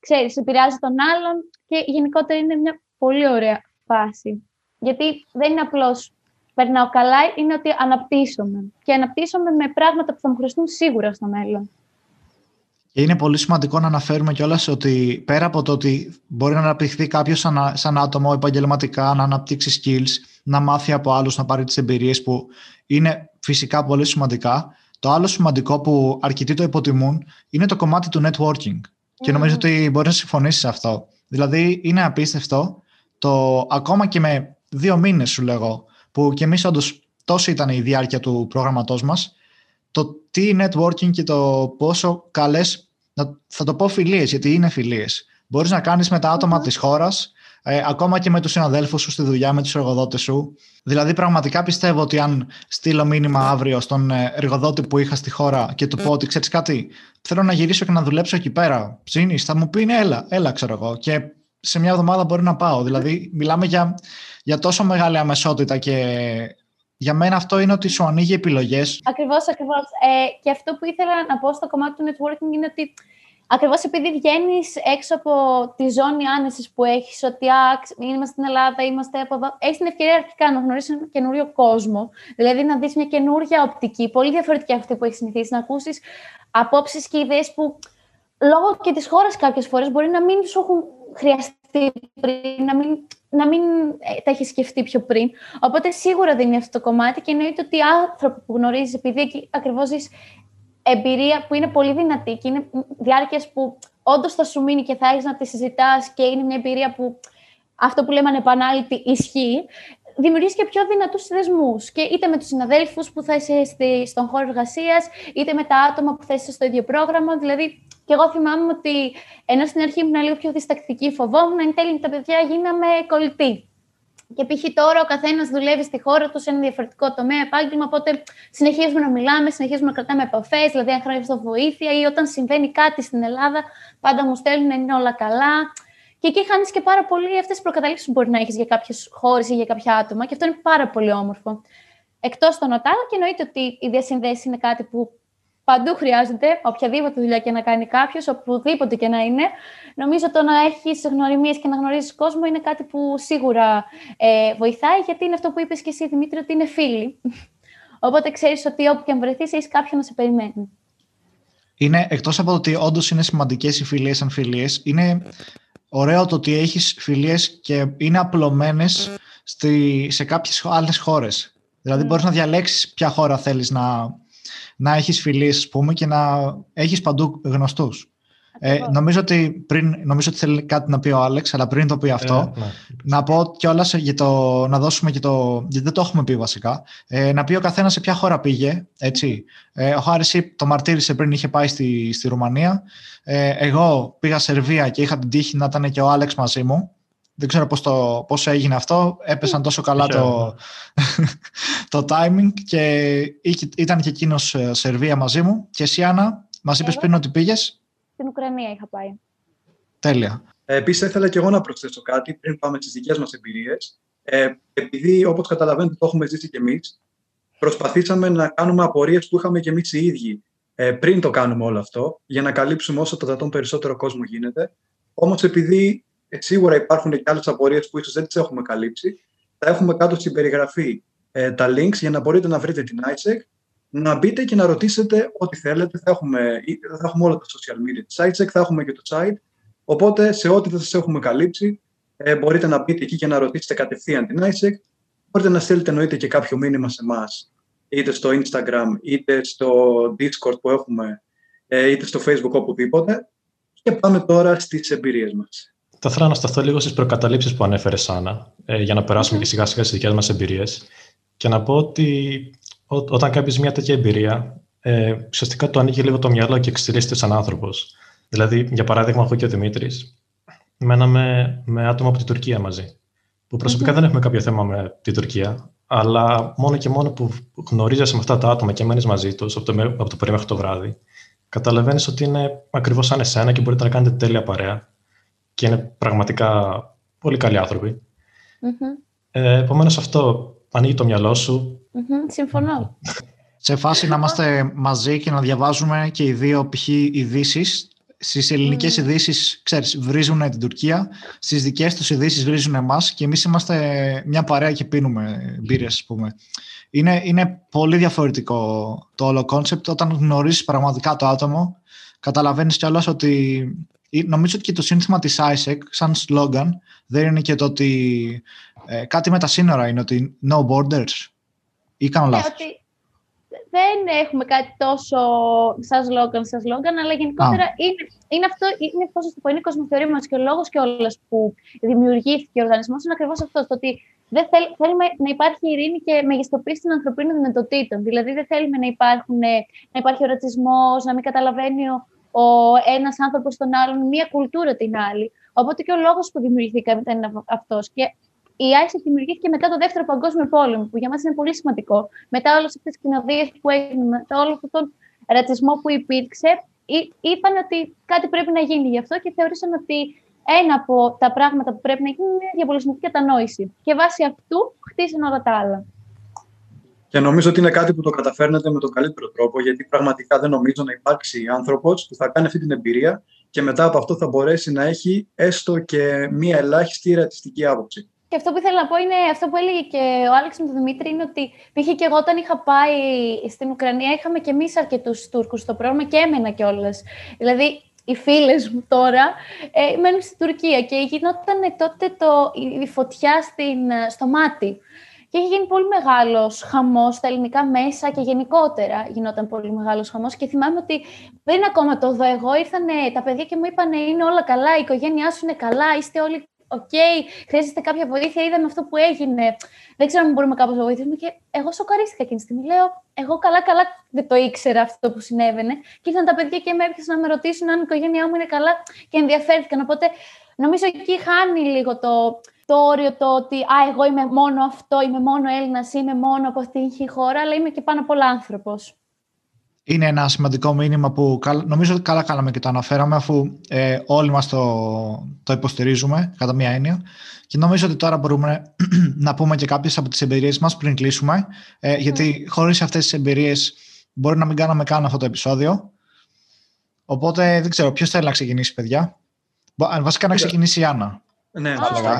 Speaker 1: ξέρεις, επηρεάζει τον άλλον και γενικότερα είναι μια πολύ ωραία φάση. Γιατί δεν είναι απλώς περνάω καλά, είναι ότι αναπτύσσομαι. Και αναπτύσσομαι με πράγματα που θα μου χρειαστούν σίγουρα στο μέλλον.
Speaker 3: Και είναι πολύ σημαντικό να αναφέρουμε κιόλας ότι πέρα από το ότι μπορεί να αναπτυχθεί κάποιος σαν, σαν άτομο επαγγελματικά, να αναπτύξει skills, να μάθει από άλλους, να πάρει τις εμπειρίες που είναι φυσικά πολύ σημαντικά. Το άλλο σημαντικό που αρκετοί το υποτιμούν είναι το κομμάτι του networking. Και νομίζω ότι μπορείς να συμφωνήσεις σε αυτό. Δηλαδή, είναι απίστευτο το ακόμα και με δύο μήνες, σου λέγω, που και εμείς όντως τόσο ήταν η διάρκεια του πρόγραμματό μας, το τι networking και το πόσο καλές, θα το πω φιλίες, γιατί είναι φιλίες. Μπορείς να κάνεις με τα άτομα της χώρας, ε, ακόμα και με τους συναδέλφους σου στη δουλειά, με τους εργοδότες σου. Δηλαδή, πραγματικά πιστεύω ότι αν στείλω μήνυμα αύριο στον ε, εργοδότη που είχα στη χώρα και του πω ότι ξέρεις κάτι, θέλω να γυρίσω και να δουλέψω εκεί πέρα. Ψήνεις, θα μου πει ναι, έλα, έλα, ξέρω εγώ. Και σε μια εβδομάδα μπορεί να πάω. Δηλαδή, μιλάμε για, για τόσο μεγάλη αμεσότητα και για μένα αυτό είναι ότι σου ανοίγει επιλογές.
Speaker 1: Ακριβώς, ακριβώς. Ε, και αυτό που ήθελα να πω στο κομμάτι του networking είναι ότι ακριβώς επειδή βγαίνεις έξω από τη ζώνη άνεσης που έχεις, ότι α, είμαστε στην Ελλάδα, είμαστε από εδώ, έχεις την ευκαιρία αρχικά να γνωρίσεις έναν καινούριο κόσμο. Δηλαδή να δεις μια καινούρια οπτική, πολύ διαφορετική αυτή που έχεις συνηθίσει, να ακούσεις απόψεις και ιδέες που λόγω και της χώρας κάποιες φορές μπορεί να μην σου έχουν χρειαστεί πριν, να μην, να μην ε, τα έχεις σκεφτεί πιο πριν. Οπότε σίγουρα δεν είναι αυτό το κομμάτι και εννοείται ότι οι άνθρωποι που γνωρίζεις, επειδή ακριβώς ζεις εμπειρία που είναι πολύ δυνατή και είναι διάρκειας που όντως θα σου μείνει και θα έχεις να τη συζητάς και είναι μια εμπειρία που αυτό που λέμε ανεπανάληπτη ισχύει, δημιουργείς και πιο δυνατούς δεσμού. Και είτε με τους συναδέλφους που θα είσαι στον χώρο εργασίας, είτε με τα άτομα που θα είσαι στο ίδιο πρόγραμμα. Δηλαδή, και εγώ θυμάμαι ότι ενώ στην αρχή ήμουν λίγο πιο διστακτική, φοβόμουν, εν τέλει με τα παιδιά γίναμε κολλητοί. Και π.χ. τώρα ο καθένας δουλεύει στη χώρα του σε ένα διαφορετικό τομέα, επάγγελμα. Οπότε συνεχίζουμε να μιλάμε, συνεχίζουμε να κρατάμε επαφές. Δηλαδή, αν χρειάζεται βοήθεια ή όταν συμβαίνει κάτι στην Ελλάδα, πάντα μου στέλνουν είναι όλα καλά. Και εκεί χάνεις και πάρα πολύ αυτές τις προκαταλήψεις που μπορεί να έχεις για κάποιες χώρες ή για κάποια άτομα. Και αυτό είναι πάρα πολύ όμορφο. Εκτός των ΟΤΑ, και εννοείται ότι οι διασυνδέσεις είναι κάτι που παντού χρειάζεται, οποιαδήποτε δουλειά και να κάνει κάποιος, οπουδήποτε και να είναι. Νομίζω το να έχεις γνωριμίες και να γνωρίζεις κόσμο είναι κάτι που σίγουρα ε, βοηθάει, γιατί είναι αυτό που είπες και εσύ, Δημήτρη, ότι είναι φίλοι. Οπότε ξέρεις ότι όπου και αν βρεθείς, έχεις κάποιον να σε περιμένει.
Speaker 3: Είναι, εκτός από το ότι όντως είναι σημαντικές οι φιλίες σαν φιλίες, είναι ωραίο το ότι έχεις φιλίες και είναι απλωμένες σε κάποιες άλλες χώρες. Δηλαδή mm. μπορείς να διαλέξεις ποια χώρα θέλεις να, να έχεις φιλίες, ας πούμε, και να έχεις παντού γνωστούς. Ε, νομίζω, ότι πριν, νομίζω ότι θέλει κάτι να πει ο Άλεξ, αλλά πριν το πει αυτό, ε, ναι. να πω κιόλας για το. να δώσουμε και το. γιατί δεν το έχουμε πει βασικά. Ε, να πει ο καθένας σε ποια χώρα πήγε. Έτσι. Ε, ο Χάρης το μαρτύρησε πριν είχε πάει στη, στη Ρουμανία. Ε, εγώ πήγα Σερβία και είχα την τύχη να ήταν και ο Άλεξ μαζί μου. Δεν ξέρω πώς, το, πώς έγινε αυτό. Έπεσαν τόσο καλά το, το timing και ήταν και εκείνος ε, Σερβία μαζί μου. Και εσύ, Άννα, μας είπες πριν ότι πήγες.
Speaker 1: Στην Ουκρανία είχα πάει.
Speaker 3: Τέλεια.
Speaker 2: Ε, Επίσης, ήθελα και εγώ να προσθέσω κάτι πριν πάμε στις δικές μας εμπειρίες. Ε, επειδή, όπως καταλαβαίνετε, το έχουμε ζήσει κι εμείς, προσπαθήσαμε να κάνουμε απορίες που είχαμε κι εμείς οι ίδιοι ε, πριν το κάνουμε όλο αυτό, για να καλύψουμε όσο το δυνατόν περισσότερο κόσμο γίνεται. Όμως, επειδή ε, σίγουρα υπάρχουν και άλλες απορίες που ίσως δεν τις έχουμε καλύψει. Θα έχουμε κάτω στην περιγραφή ε, τα links για να μπορείτε να βρείτε την ISEC, να μπείτε και να ρωτήσετε ό,τι θέλετε. Θα έχουμε, θα έχουμε όλα τα social media της ISEC, θα έχουμε και το site. Οπότε σε ό,τι δεν σας έχουμε καλύψει, ε, μπορείτε να μπείτε εκεί και να ρωτήσετε κατευθείαν την ISEC. Μπορείτε να στείλετε εννοείται και κάποιο μήνυμα σε εμάς, είτε στο Instagram, είτε στο Discord που έχουμε, ε, είτε στο Facebook, οπουδήποτε. Και πάμε τώρα στις εμπειρίες μας.
Speaker 4: Θα ήθελα να σταθώ λίγο στις προκαταλήψεις που ανέφερε, Άννα, ε, για να περάσουμε και σιγά σιγά στις δικές μας εμπειρίες. Και να πω ότι ό, όταν κάνει μια τέτοια εμπειρία, ε, ουσιαστικά το ανοίγει λίγο το μυαλό και εξελίσσεται σαν άνθρωπος. Δηλαδή, για παράδειγμα, εγώ και ο Δημήτρης, μέναμε με άτομα από την Τουρκία μαζί. Που προσωπικα δεν έχουμε κάποιο θέμα με την Τουρκία, αλλά μόνο και μόνο που γνωρίζεσαι με αυτά τα άτομα και μένεις μαζί τους από το, από το πρωί μέχρι το βράδυ, καταλαβαίνεις ότι είναι ακριβώς σαν εσένα και μπορείτε να κάνετε τέλεια παρέα και είναι πραγματικά πολύ καλοί άνθρωποι. Mm-hmm. Ε, Επομένως, αυτό ανοίγει το μυαλό σου.
Speaker 1: Mm-hmm. Συμφωνώ.
Speaker 3: Σε φάση να είμαστε μαζί και να διαβάζουμε και οι δύο π.χ. ειδήσεις στις ελληνικές mm. ειδήσεις, ξέρεις, βρίζουν την Τουρκία, στις δικές τους ειδήσεις βρίζουν εμάς και εμείς είμαστε μια παρέα και πίνουμε μπύρες, ας πούμε. Είναι, είναι πολύ διαφορετικό το όλο concept όταν γνωρίζεις πραγματικά το άτομο, καταλαβαίνεις κιόλας ότι νομίζω ότι και το σύνθημα της AIESEC σαν σλόγκαν δεν είναι και το ότι ε, κάτι με τα σύνορα είναι ότι no borders. Ή κάνω ναι, λάθος.
Speaker 1: δεν έχουμε κάτι τόσο σαν σλόγκαν, σαν σλόγκαν, αλλά γενικότερα είναι, είναι αυτό, είναι, πώς το πω, είναι η κοσμοθεωρία μας και ο λόγος και όλος που δημιουργήθηκε ο οργανισμός είναι ακριβώς αυτός, το ότι δεν θέλ, θέλουμε να υπάρχει ειρήνη και μεγιστοποίηση των ανθρωπίνων δυνατοτήτων. Δηλαδή δεν θέλουμε να, υπάρχουν, να υπάρχει ο ρατσισμός, να μην καταλαβαίνει ο, ο ένας άνθρωπος τον άλλον, μία κουλτούρα την άλλη. Οπότε και ο λόγος που δημιουργηθήκαμε ήταν αυτός. Και η ISIS δημιουργήθηκε μετά το Δεύτερο Παγκόσμιο Πόλεμο, που για μας είναι πολύ σημαντικό. Μετά όλες αυτές τις κοινοδίε που έγιναν, μετά όλο αυτόν τον ρατσισμό που υπήρξε, είπαν ότι κάτι πρέπει να γίνει γι' αυτό και θεωρήσαν ότι ένα από τα πράγματα που πρέπει να γίνει είναι η διαπολιτισμική κατανόηση. Και βάσει αυτού χτίσαν όλα τα άλλα.
Speaker 2: Και νομίζω ότι είναι κάτι που το καταφέρνετε με τον καλύτερο τρόπο, γιατί πραγματικά δεν νομίζω να υπάρξει άνθρωπος που θα κάνει αυτή την εμπειρία και μετά από αυτό θα μπορέσει να έχει έστω και μία ελάχιστη ρατσιστική άποψη.
Speaker 1: Και αυτό που ήθελα να πω είναι αυτό που έλεγε και ο Άλεξ με τον Δημήτρη, είναι ότι π.χ. και εγώ όταν είχα πάει στην Ουκρανία, είχαμε και εμείς αρκετούς Τούρκους στο πρόγραμμα και έμενα κιόλας. Δηλαδή, οι φίλες μου τώρα ε, μένουν στην Τουρκία και γινόταν τότε το, η φωτιά στην, στο Μάτι. Και είχε γίνει πολύ μεγάλος χαμός στα ελληνικά μέσα και γενικότερα γινόταν πολύ μεγάλος χαμός. Και θυμάμαι ότι πριν ακόμα το δω εγώ, ήρθαν τα παιδιά και μου είπαν: Είναι όλα καλά, η οικογένειά σου είναι καλά, είστε όλοι Ok, okay, χρειάζεστε κάποια βοήθεια, είδαμε αυτό που έγινε. Δεν ξέρω αν μπορούμε κάπως να βοηθήσουμε. Και εγώ σοκαρίστηκα εκείνη τη στιγμή. Λέω, εγώ καλά-καλά δεν το ήξερα αυτό που συνέβαινε. Και ήρθαν τα παιδιά και με έπιασαν να με ρωτήσουν αν η οικογένειά μου είναι καλά και ενδιαφέρθηκαν. Οπότε νομίζω εκεί χάνει λίγο το, το όριο το ότι α, εγώ είμαι μόνο αυτό, είμαι μόνο Έλληνας, είμαι μόνο από αυτήν την χώρα, αλλά είμαι και πάνω απ' όλα άνθρωπος.
Speaker 3: Είναι ένα σημαντικό μήνυμα που νομίζω ότι καλά κάναμε και το αναφέραμε αφού ε, όλοι μας το, το υποστηρίζουμε κατά μία έννοια. Και νομίζω ότι τώρα μπορούμε να πούμε και κάποιες από τις εμπειρίες μας πριν κλείσουμε ε, γιατί χωρίς αυτές τις εμπειρίες μπορεί να μην κάναμε καν αυτό το επεισόδιο. Οπότε δεν ξέρω ποιος θέλει να ξεκινήσει παιδιά; Βασικά να ξεκινήσει η Άννα
Speaker 2: ναι,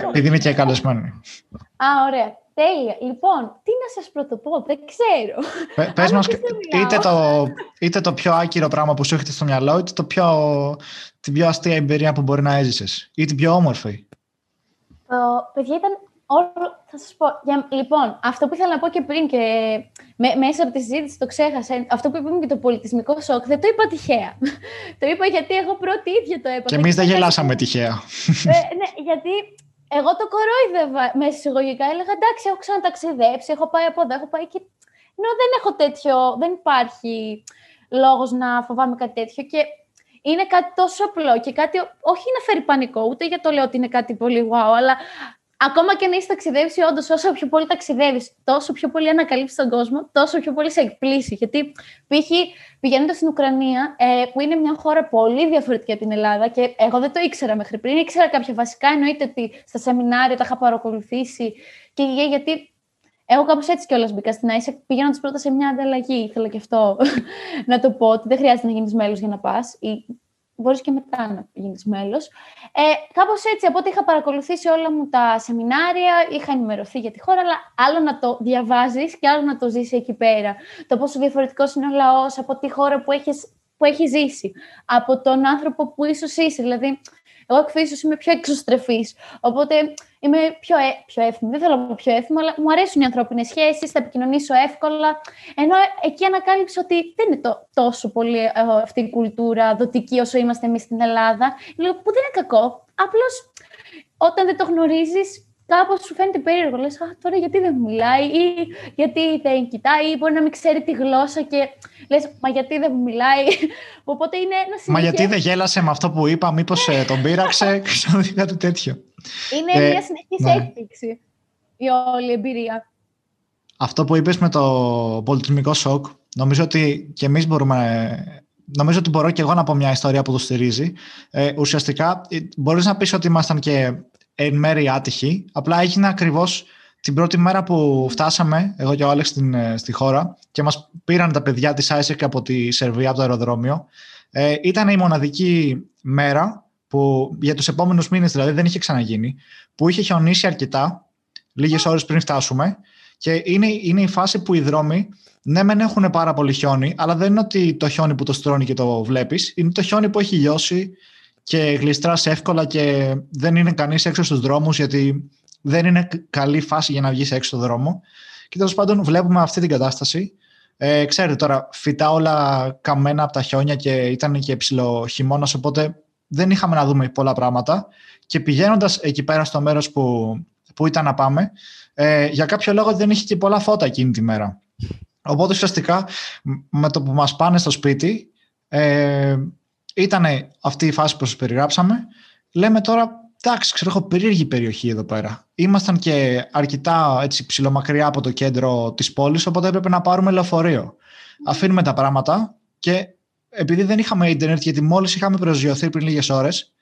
Speaker 3: επειδή είναι και καλεσμένη.
Speaker 1: Α, ωραία. Τέλεια. Λοιπόν, τι να σας πρωτοπώ, δεν ξέρω.
Speaker 3: Πε, πες μας είτε το, είτε το πιο άκυρο πράγμα που σου έχετε στο μυαλό, είτε το πιο, την πιο αστεία εμπειρία που μπορεί να έζησες, ή την πιο όμορφη.
Speaker 1: Το, παιδιά, ήταν όλο, θα σας πω. Για, λοιπόν, αυτό που ήθελα να πω και πριν και με, μέσα από τη συζήτηση το ξέχασα, αυτό που είπαμε και το πολιτισμικό σοκ, δεν το είπα τυχαία. το είπα γιατί εγώ πρώτη ίδια το έπαθα.
Speaker 3: Και εμείς δεν γελάσαμε τυχαία.
Speaker 1: ε, ναι, γιατί εγώ το κορόιδευα μέσα εισαγωγικά. Έλεγα εντάξει, έχω ξαναταξιδέψει, έχω πάει από εδώ, έχω πάει και. Ενώ δεν έχω τέτοιο, δεν υπάρχει λόγος να φοβάμαι κάτι τέτοιο. Και είναι κάτι τόσο απλό και κάτι, όχι να φέρει πανικό, ούτε για το λέω ότι είναι κάτι πολύ wow, αλλά ακόμα και να είσαι ταξιδεύει, όντως, όσο πιο πολύ ταξιδεύεις, τόσο πιο πολύ ανακαλύψεις τον κόσμο, τόσο πιο πολύ σε εκπλήσει. Γιατί π.χ. πηγαίνοντας στην Ουκρανία, ε, που είναι μια χώρα πολύ διαφορετική από την Ελλάδα και εγώ δεν το ήξερα μέχρι πριν, ήξερα κάποια βασικά. Εννοείται ότι στα σεμινάρια τα είχα παρακολουθήσει και γιατί εγώ κάπως έτσι κιόλας μπήκα στην ISEC, πηγαίνοντας πρώτα σε μια ανταλλαγή. Ήθελα και αυτό να το πω, ότι δεν χρειάζεται να γίνεις μέλος για να πας μπορείς και μετά να γίνεις μέλος. Ε, Κάπως έτσι, από ό,τι είχα παρακολουθήσει όλα μου τα σεμινάρια, είχα ενημερωθεί για τη χώρα, αλλά άλλο να το διαβάζεις και άλλο να το ζήσει εκεί πέρα. Το πόσο διαφορετικός είναι ο λαός από τη χώρα που έχεις που έχει ζήσει, από τον άνθρωπο που ίσως είσαι. Δηλαδή, εγώ εκ είμαι πιο εξωστρεφής. Οπότε είμαι πιο, ε, πιο εύθυμη. Δεν θέλω να πω πιο εύθυμη, αλλά μου αρέσουν οι ανθρώπινες σχέσεις, θα επικοινωνήσω εύκολα. Ενώ εκεί ανακάλυψα ότι δεν είναι το, τόσο πολύ ε, αυτή η κουλτούρα δοτική όσο είμαστε εμείς στην Ελλάδα. Λέω που δεν είναι κακό. Απλώς όταν δεν το γνωρίζεις, κάπως σου φαίνεται περίεργο. Λες, τώρα γιατί δεν μιλάει, ή γιατί δεν κοιτάει, ή μπορεί να μην ξέρει τη γλώσσα και λες, Μα γιατί δεν μου μιλάει. Οπότε είναι ένα
Speaker 3: Μα γιατί δεν γέλασε με αυτό που είπα, Μήπως ε, τον πείραξε, ξέρω κάτι τέτοιο.
Speaker 1: Είναι ε, μια συνεχής ναι. έκπληξη η όλη εμπειρία.
Speaker 3: Αυτό που είπες με το πολιτισμικό σοκ, νομίζω ότι και εμείς μπορούμε νομίζω ότι μπορώ και εγώ να πω μια ιστορία που το στηρίζει. Ε, ουσιαστικά, ε, μπορείς να πεις ότι ήμασταν και εν μέρει άτυχη. Απλά έγινε ακριβώς την πρώτη μέρα που φτάσαμε, εγώ και ο Άλεξ στην, ε, στη χώρα και μας πήραν τα παιδιά της ISEC από τη Σερβία, από το αεροδρόμιο. Ε, ήταν η μοναδική μέρα που για τους επόμενους μήνες δηλαδή δεν είχε ξαναγίνει, που είχε χιονίσει αρκετά, λίγες ώρες πριν φτάσουμε και είναι, είναι η φάση που οι δρόμοι ναι, μεν έχουν πάρα πολύ χιόνι, αλλά δεν είναι ότι το χιόνι που το στρώνει και το βλέπεις, είναι το χιόνι που έχει λιώσει και γλιστράς εύκολα και δεν είναι κανείς έξω στους δρόμους γιατί δεν είναι καλή φάση για να βγεις έξω στον δρόμο. Και τέλος πάντων βλέπουμε αυτή την κατάσταση. Ε, ξέρετε τώρα, φυτά όλα καμένα από τα χιόνια και ήταν και ψηλό χειμώνας, οπότε δεν είχαμε να δούμε πολλά πράγματα. Και πηγαίνοντας εκεί πέρα στο μέρος που, που ήταν να πάμε, ε, για κάποιο λόγο δεν είχε και πολλά φώτα εκείνη τη μέρα. Οπότε ουσιαστικά με το που μας πάνε στο σπίτι ε, ήταν αυτή η φάση που σας περιγράψαμε. Λέμε τώρα, εντάξει, ξέρω, έχω περίεργη περιοχή εδώ πέρα. Ήμασταν και αρκετά έτσι, ψηλομακριά από το κέντρο της πόλης, οπότε έπρεπε να πάρουμε λεωφορείο. Αφήνουμε τα πράγματα και επειδή δεν είχαμε ίντερνετ, γιατί μόλις είχαμε προσγειωθεί πριν λίγες ώρες,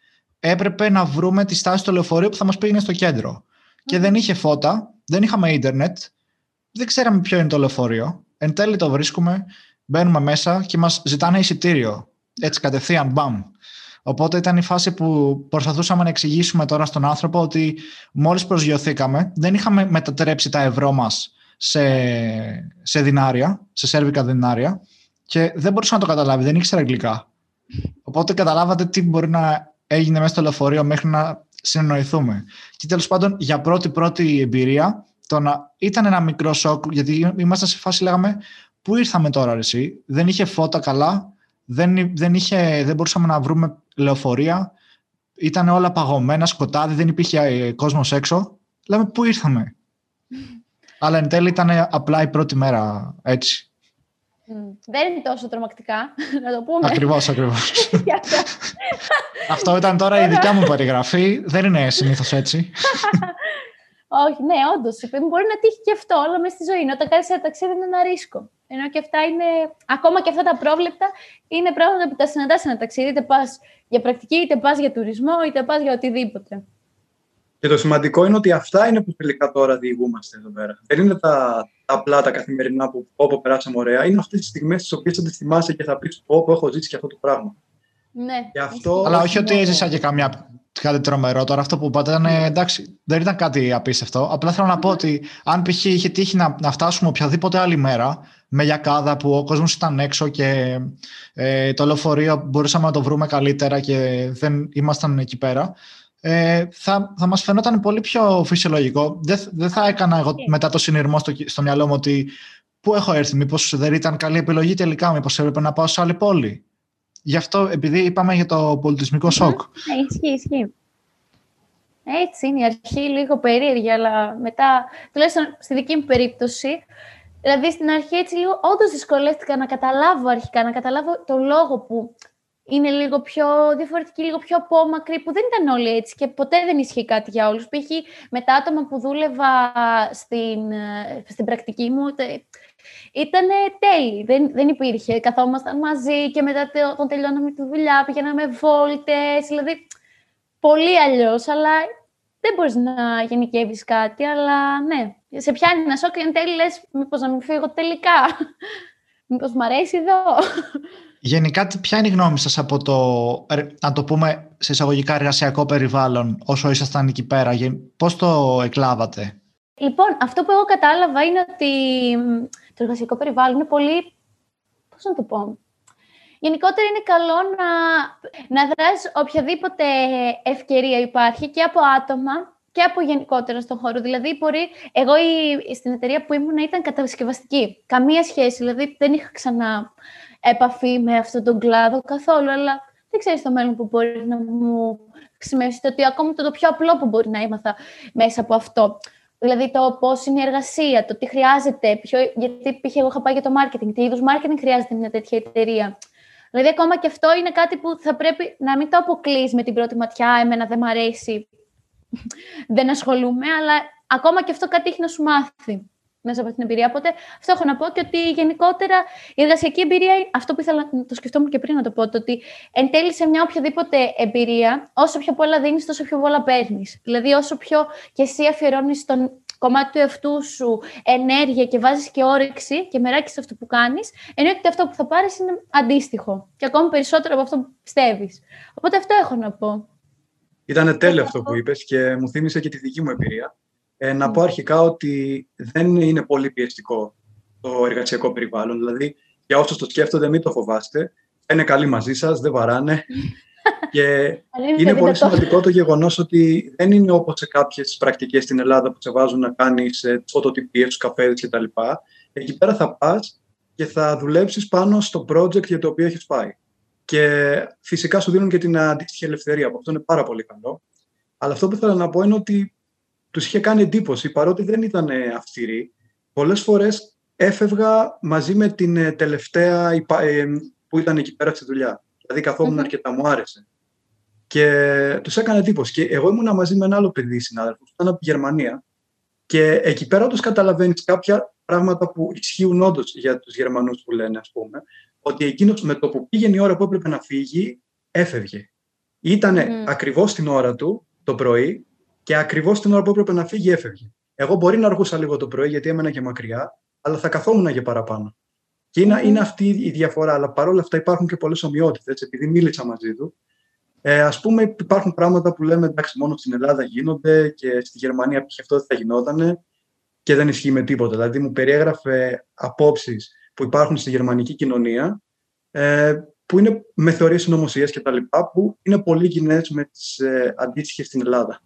Speaker 3: έπρεπε να βρούμε τη στάση του λεωφορείου που θα μας πήγαινε στο κέντρο. Και δεν είχε φώτα, δεν είχαμε ίντερνετ, δεν ξέραμε ποιο είναι το λεωφορείο. Εν τέλει το βρίσκουμε, μπαίνουμε μέσα και μας ζητάνε εισιτήριο. Έτσι κατευθείαν, μπαμ. Οπότε ήταν η φάση που προσπαθούσαμε να εξηγήσουμε τώρα στον άνθρωπο ότι μόλις προσγειωθήκαμε, δεν είχαμε μετατρέψει τα ευρώ μας σε, σε δινάρια, σε σέρβικα δινάρια και δεν μπορούσε να το καταλάβει, δεν ήξερα αγγλικά. Οπότε καταλάβατε τι μπορεί να έγινε μέσα στο λεωφορείο μέχρι να συνεννοηθούμε. Και τέλος πάντων, για πρώτη-πρώτη εμπειρία, το να ήταν ένα μικρό σοκ, γιατί ήμασταν σε φάση, λέγαμε, πού ήρθαμε τώρα, εσύ; Δεν είχε φώτα καλά, δεν, δεν, είχε, δεν μπορούσαμε να βρούμε λεωφορεία, ήταν όλα παγωμένα, σκοτάδι, δεν υπήρχε ε, κόσμος έξω. Λέμε, πού ήρθαμε; Αλλά εν τέλει ήταν απλά η πρώτη μέρα έτσι.
Speaker 1: Δεν είναι τόσο τρομακτικά, να το πούμε.
Speaker 3: Ακριβώς, ακριβώς. Αυτό ήταν τώρα η δικιά μου περιγραφή. Δεν είναι συνήθως έτσι.
Speaker 1: Όχι, ναι, όντως. Μπορεί να τύχει και αυτό όλα μέσα στη ζωή. Όταν κάνεις ένα ταξίδι είναι ένα ρίσκο. Ενώ και αυτά είναι. Ακόμα και αυτά τα πρόβλεπτα είναι πράγματα που τα συναντάς σε ένα ταξίδι. Είτε πας για πρακτική, είτε πας για τουρισμό, είτε πας για οτιδήποτε.
Speaker 2: Και το σημαντικό είναι ότι αυτά είναι που τελικά τώρα διηγούμαστε εδώ πέρα. Δεν είναι τα, τα απλά τα καθημερινά που όπου περάσαμε ωραία. Είναι αυτές τις στιγμές τις οποίες θα τις θυμάσαι και θα πεις: Όπου έχω ζήσει και αυτό το πράγμα.
Speaker 1: Ναι.
Speaker 2: αυτό,
Speaker 3: Αλλά όχι ότι έζησα και καμιά κάτι τρομερό. Τώρα αυτό που είπατε ήταν εντάξει, δεν ήταν κάτι απίστευτο. Απλά θέλω να πω ότι αν π.χ. είχε τύχει να, να φτάσουμε οποιαδήποτε άλλη μέρα με γιακάδα που ο κόσμος ήταν έξω και ε, το λεωφορείο μπορούσαμε να το βρούμε καλύτερα και δεν ήμασταν εκεί πέρα, ε, θα, θα μας φαινόταν πολύ πιο φυσιολογικό. Δεν, δεν θα έκανα εγώ μετά το συνειρμό στο, στο μυαλό μου ότι πού έχω έρθει, μήπως δεν ήταν καλή επιλογή τελικά, μήπως έπρεπε να πάω σε άλλη πόλη. Γι' αυτό, επειδή είπαμε για το πολιτισμικό σοκ.
Speaker 1: Ναι, ισχύει, ισχύει. Έτσι είναι η αρχή λίγο περίεργη, αλλά μετά, τουλάχιστον στη δική μου περίπτωση, δηλαδή στην αρχή έτσι λίγο όντως δυσκολεύτηκα να καταλάβω αρχικά, να καταλάβω το λόγο που είναι λίγο πιο διαφορετική, λίγο πιο απόμακρη, που δεν ήταν όλοι έτσι και ποτέ δεν ισχύει κάτι για όλους. Π.χ. με τα άτομα που δούλευα στην, ε, στην πρακτική μου, ήταν τέλειοι. Δεν, δεν υπήρχε. Καθόμασταν μαζί και μετά όταν τελειώναμε τη δουλειά πήγαιναμε βόλτες, δηλαδή πολύ αλλιώς, αλλά δεν μπορείς να γενικεύεις κάτι, αλλά ναι. Σε πιάνει ένα σοκ και εν τέλει λες, μήπως να μην φύγω τελικά. μήπως μ' αρέσει εδώ.
Speaker 3: Γενικά, ποια είναι η γνώμη σας από το, να το πούμε σε εισαγωγικά εργασιακό περιβάλλον όσο ήσασταν εκεί πέρα, πώς το εκλάβατε;
Speaker 1: Λοιπόν, αυτό που εγώ κατάλαβα είναι ότι το εργασιακό περιβάλλον είναι πολύ, πώς να το πω, Γενικότερα είναι καλό να, να δράσεις οποιαδήποτε ευκαιρία υπάρχει και από άτομα και από γενικότερα στον χώρο. Δηλαδή, μπορεί, εγώ η, στην εταιρεία που ήμουν ήταν κατασκευαστική. Καμία σχέση, δηλαδή δεν είχα ξανά επαφή με αυτόν τον κλάδο καθόλου, αλλά δεν ξέρεις το μέλλον που μπορεί να μου χρησιμεύσει, ότι ακόμα το, το πιο απλό που μπορεί να ήμαθα μέσα από αυτό. Δηλαδή το πώς είναι η εργασία, το τι χρειάζεται, ποιο, γιατί π.χ. εγώ είχα πάει για το marketing, τι είδους marketing χρειάζεται μια τέτοια εταιρεία. Δηλαδή ακόμα και αυτό είναι κάτι που θα πρέπει να μην το αποκλείσει με την πρώτη ματιά, εμένα δεν μ' αρέσει, δεν ασχολούμαι, αλλά ακόμα και αυτό κάτι έχει να σου μάθει μέσα από την εμπειρία. Οπότε αυτό έχω να πω και ότι γενικότερα η εργασιακή εμπειρία, αυτό που ήθελα να το σκεφτόμουν και πριν να το πω, το ότι εν τέλει σε μια οποιαδήποτε εμπειρία, όσο πιο πολλά δίνεις, τόσο πιο πολλά παίρνεις. Δηλαδή, όσο πιο και εσύ αφιερώνεις τον κομμάτι του εαυτού σου ενέργεια και βάζεις και όρεξη και μεράκι σε αυτό που κάνεις, εννοείται ότι αυτό που θα πάρεις είναι αντίστοιχο. Και ακόμη περισσότερο από αυτό που πιστεύεις. Οπότε αυτό έχω να πω.
Speaker 2: Ήταν τέλειο αυτό που είπες και μου θύμισε και τη δική μου εμπειρία. Ε, να πω αρχικά ότι δεν είναι πολύ πιεστικό το εργασιακό περιβάλλον. Δηλαδή, για όσους το σκέφτονται, μην το φοβάστε. Είναι καλοί μαζί σας, δεν βαράνε. και είναι πολύ σημαντικό το γεγονός ότι δεν είναι όπως σε κάποιες πρακτικές στην Ελλάδα που σε βάζουν να κάνεις τι φωτοτυπίες, του καφέδες κτλ. Εκεί πέρα θα πας και θα δουλέψεις πάνω στο project για το οποίο έχεις πάει. Και φυσικά σου δίνουν και την αντίστοιχη ελευθερία, που αυτό είναι πάρα πολύ καλό. Αλλά αυτό που ήθελα να πω είναι ότι τους είχε κάνει εντύπωση, παρότι δεν ήταν αυστηροί. Πολλές φορές έφευγα μαζί με την ε, τελευταία ε, που ήταν εκεί πέρα στη δουλειά. Δηλαδή καθόμουν αρκετά, μου άρεσε. Και τους έκανε εντύπωση. Και εγώ ήμουνα μαζί με ένα άλλο παιδί συνάδελφο, που ήταν από τη Γερμανία. Και εκεί πέρα τους καταλαβαίνεις κάποια πράγματα που ισχύουν όντως για τους Γερμανούς που λένε, ας πούμε, ότι εκείνος με το που πήγαινε η ώρα που έπρεπε να φύγει, έφευγε. Ήταν mm. ακριβώς την ώρα του το πρωί και ακριβώς την ώρα που έπρεπε να φύγει, έφευγε. Εγώ μπορεί να αργούσα λίγο το πρωί γιατί έμενα και μακριά, αλλά θα καθόμουν για παραπάνω. Και είναι, είναι αυτή η διαφορά. Αλλά παρόλα αυτά υπάρχουν και πολλές ομοιότητες, επειδή μίλησα μαζί του. Ε, Α πούμε, υπάρχουν πράγματα που λέμε εντάξει, μόνο στην Ελλάδα γίνονται και στη Γερμανία π.χ. αυτό δεν θα γινόταν και δεν ισχύει με τίποτα. Δηλαδή, μου περιέγραφε απόψεις που υπάρχουν στη γερμανική κοινωνία, ε, που είναι με θεωρίες συνωμοσίας κτλ., που είναι πολύ κοινές με τις ε, αντίστοιχες στην Ελλάδα.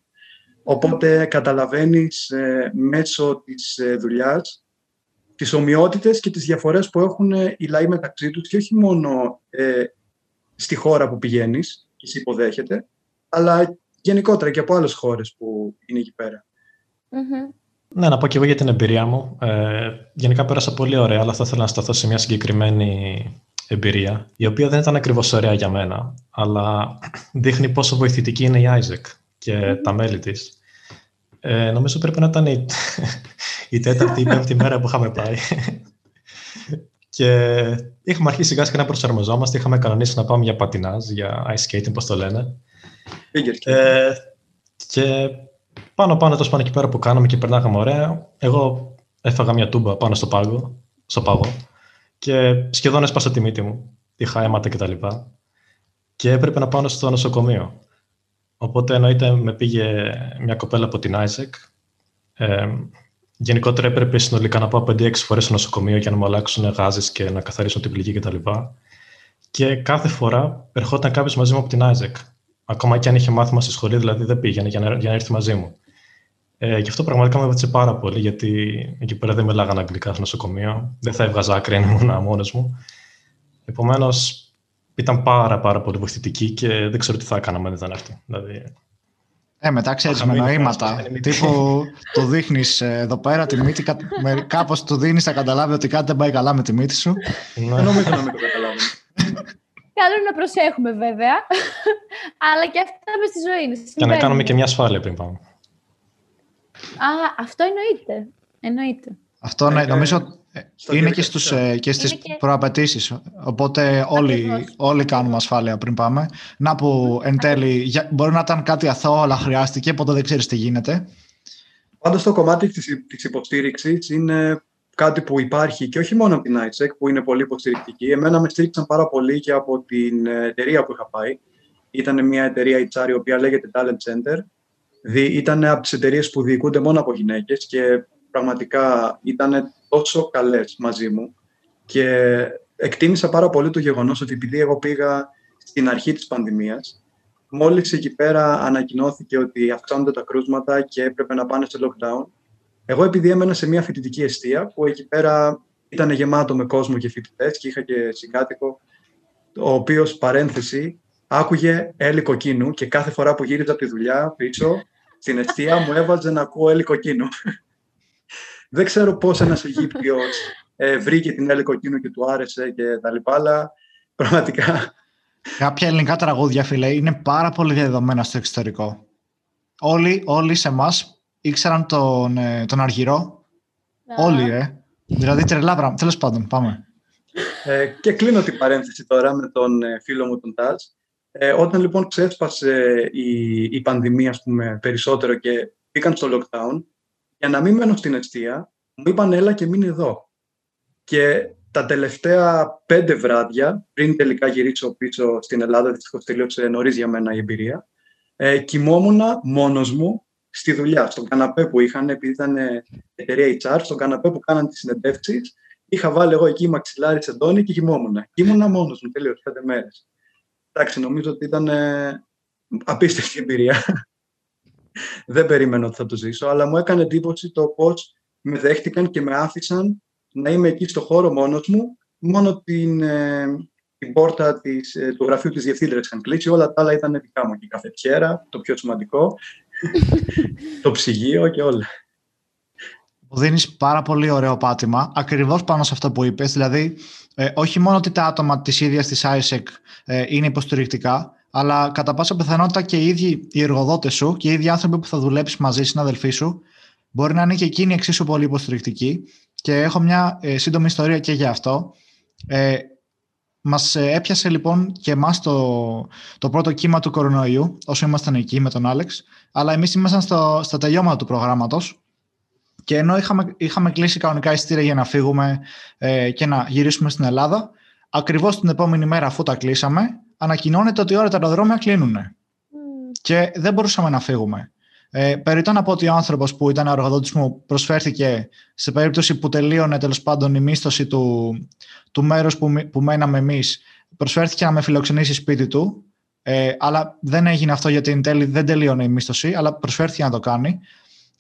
Speaker 2: Οπότε καταλαβαίνεις ε, μέσω της ε, δουλειάς τις ομοιότητες και τις διαφορές που έχουν ε, οι λαοί μεταξύ τους και όχι μόνο ε, στη χώρα που πηγαίνεις και σε υποδέχεται, αλλά γενικότερα και από άλλες χώρες που είναι εκεί πέρα.
Speaker 4: Ναι, να πω και εγώ για την εμπειρία μου. Ε, γενικά πέρασα πολύ ωραία, αλλά θα ήθελα να σταθώ σε μια συγκεκριμένη εμπειρία, η οποία δεν ήταν ακριβώς ωραία για μένα, αλλά δείχνει πόσο βοηθητική είναι η Άιζεκ και τα μέλη της. Ε, νομίζω πρέπει να ήταν η, η τέταρτη ή πέμπτη μέρα που είχαμε πάει. και είχαμε αρχίσει σιγά σιγά να προσαρμοζόμαστε. Είχαμε κανονίσει να πάμε για πατινάζ, για ice skating, πώς το λένε.
Speaker 2: Ε,
Speaker 4: και πάνω πάνω τόσο πάνω εκεί πέρα που κάναμε και περνάγαμε ωραία. Εγώ έφαγα μια τούμπα πάνω στο πάγο, στο πάγο και σχεδόν έσπασα τη μύτη μου. Είχα αίματα κτλ. Και, και έπρεπε να πάω στο νοσοκομείο. Οπότε εννοείται με πήγε μια κοπέλα από την Άιζεκ. Ε, γενικότερα έπρεπε συνολικά να πάω 5-6 φορές στο νοσοκομείο για να μου αλλάξουν γάζες και να καθαρίσουν την πληγή κτλ. Και κάθε φορά ερχόταν κάποιος μαζί μου από την Άιζεκ. Ακόμα και αν είχε μάθημα στη σχολή, δηλαδή δεν πήγαινε για να, για να έρθει μαζί μου. Ε, και αυτό πραγματικά με βοήθησε πάρα πολύ, γιατί εκεί πέρα δεν μιλάγανε αγγλικά στο νοσοκομείο. Δεν θα έβγαζα άκρη αν ήμουν μόνος μου. Επομένως, ήταν πάρα, πάρα πολύ βοηθητική και δεν ξέρω τι θα έκανα αν δεν ήταν αυτή. Δηλαδή,
Speaker 3: ε, μετά ξέρεις με νοήματα. Τύπου το δείχνεις ε, εδώ πέρα τη μύτη, κάπως του δίνεις, θα καταλάβει ότι κάτι δεν πάει καλά με τη μύτη σου.
Speaker 2: Δεν νομίζω να μην το καταλάβει.
Speaker 1: Καλό είναι να προσέχουμε βέβαια. Αλλά και αυτά μες στη ζωή είναι.
Speaker 4: Και να κάνουμε και μια ασφάλεια πριν πάμε.
Speaker 1: Α, αυτό εννοείται. Εννοείται.
Speaker 3: Αυτό ναι, νομίζω είναι και, στους, ε, και στις και... προαπαιτήσεις. Οπότε όλοι, όλοι κάνουμε ασφάλεια πριν πάμε. Να που εν τέλει μπορεί να ήταν κάτι αθώο, αλλά χρειάστηκε, οπότε δεν ξέρεις τι γίνεται.
Speaker 2: Πάντως το κομμάτι της, της υποστήριξης είναι κάτι που υπάρχει και όχι μόνο από την ICEC που είναι πολύ υποστηρικτική. Εμένα με στήριξαν πάρα πολύ και από την εταιρεία που είχα πάει. Ήταν μια εταιρεία HR η οποία λέγεται Talent Center. Ήταν από τις εταιρείες που διοικούνται μόνο από γυναίκες και πραγματικά ήταν τόσο καλές μαζί μου και εκτίμησα πάρα πολύ το γεγονός ότι επειδή εγώ πήγα στην αρχή της πανδημίας, μόλις εκεί πέρα ανακοινώθηκε ότι αυξάνονται τα κρούσματα και έπρεπε να πάνε σε lockdown, εγώ επειδή έμενα σε μια φοιτητική αιστεία που εκεί πέρα ήταν γεμάτο με κόσμο και φοιτητές και είχα και συγκάτοικο, ο οποίος παρένθεση άκουγε έλι κοκκίνου και κάθε φορά που γύριζα από τη δουλειά πίσω στην αιστεία μου έβαζε να ακούω έλι κοκκίνου. Δεν ξέρω πώς ένας Αιγύπτιος ε, βρήκε την Έλλη Κοκκίνου και του άρεσε και τα λοιπά, αλλά πραγματικά...
Speaker 3: Κάποια ελληνικά τραγούδια, φίλε, είναι πάρα πολύ διαδεδομένα στο εξωτερικό. Όλοι, όλοι σε εμάς ήξεραν τον, ε, τον Αργυρό. Όλοι, ε. Δηλαδή τρελά πράγματα. Τέλος πάντων, πάμε.
Speaker 2: Ε, και κλείνω την παρένθεση τώρα με τον ε, φίλο μου τον Τάζ. Ε, όταν λοιπόν ξέσπασε η, η πανδημία, ας πούμε, περισσότερο και μπήκαν στο lockdown, Για να μην μένω στην αιστεία, μου είπαν έλα και μείνει εδώ. Και τα τελευταία πέντε βράδια, πριν τελικά γυρίσω πίσω στην Ελλάδα, δυστυχώς τελείωσε νωρίς για μένα η εμπειρία, ε, κοιμόμουν μόνος μου στη δουλειά, στον καναπέ που είχαν, επειδή ήταν εταιρεία HR, στον καναπέ που κάναν τις συνεντεύξεις, είχα βάλει εγώ εκεί μαξιλάρι σεντόνι και κοιμόμουν. Ήμουνα μόνος μου τελείως πέντε μέρες. Εντάξει, νομίζω ότι ήταν ε, απίστευτη εμπειρία. Δεν περίμενα ότι θα το ζήσω, αλλά μου έκανε εντύπωση το πώς με δέχτηκαν και με άφησαν να είμαι εκεί στο χώρο μόνος μου, μόνο την, ε, την πόρτα της, ε, του γραφείου της διευθύντριας είχαν κλείσει, όλα τα άλλα ήταν δικά μου. Και η καφετιέρα, το πιο σημαντικό, το ψυγείο και όλα.
Speaker 3: Μου δίνεις πάρα πολύ ωραίο πάτημα, ακριβώς πάνω σε αυτό που είπες, δηλαδή ε, όχι μόνο ότι τα άτομα της ίδιας της ISEC ε, είναι υποστηρικτικά, αλλά κατά πάσα πιθανότητα και οι ίδιοι οι εργοδότες σου και οι ίδιοι άνθρωποι που θα δουλέψεις μαζί, συναδελφοί σου, μπορεί να είναι και εκείνοι εξίσου πολύ υποστηρικτικοί. Και έχω μια ε, σύντομη ιστορία και για αυτό. Ε, μας ε, έπιασε λοιπόν και εμάς το, το πρώτο κύμα του κορονοϊού, όσο ήμασταν εκεί με τον Άλεξ, αλλά εμείς ήμασταν στο, στα τελειώματα του προγράμματος και ενώ είχαμε, είχαμε κλείσει κανονικά ειστήρια για να φύγουμε ε, και να γυρίσουμε στην Ελλάδα, ακριβώς την επόμενη μέρα αφού τα κλείσαμε, ανακοινώνεται ότι όλα τα αεροδρόμια κλείνουν. Mm. Και δεν μπορούσαμε να φύγουμε. Ε, περιττό να πω ότι ο άνθρωπος που ήταν ο εργοδότη μου προσφέρθηκε σε περίπτωση που τελείωνε τέλος πάντων η μίσθωση του, του μέρους που, που μέναμε εμείς, προσφέρθηκε να με φιλοξενήσει σπίτι του. Ε, αλλά δεν έγινε αυτό γιατί εν τέλει δεν τελείωνε η μίσθωση, αλλά προσφέρθηκε να το κάνει.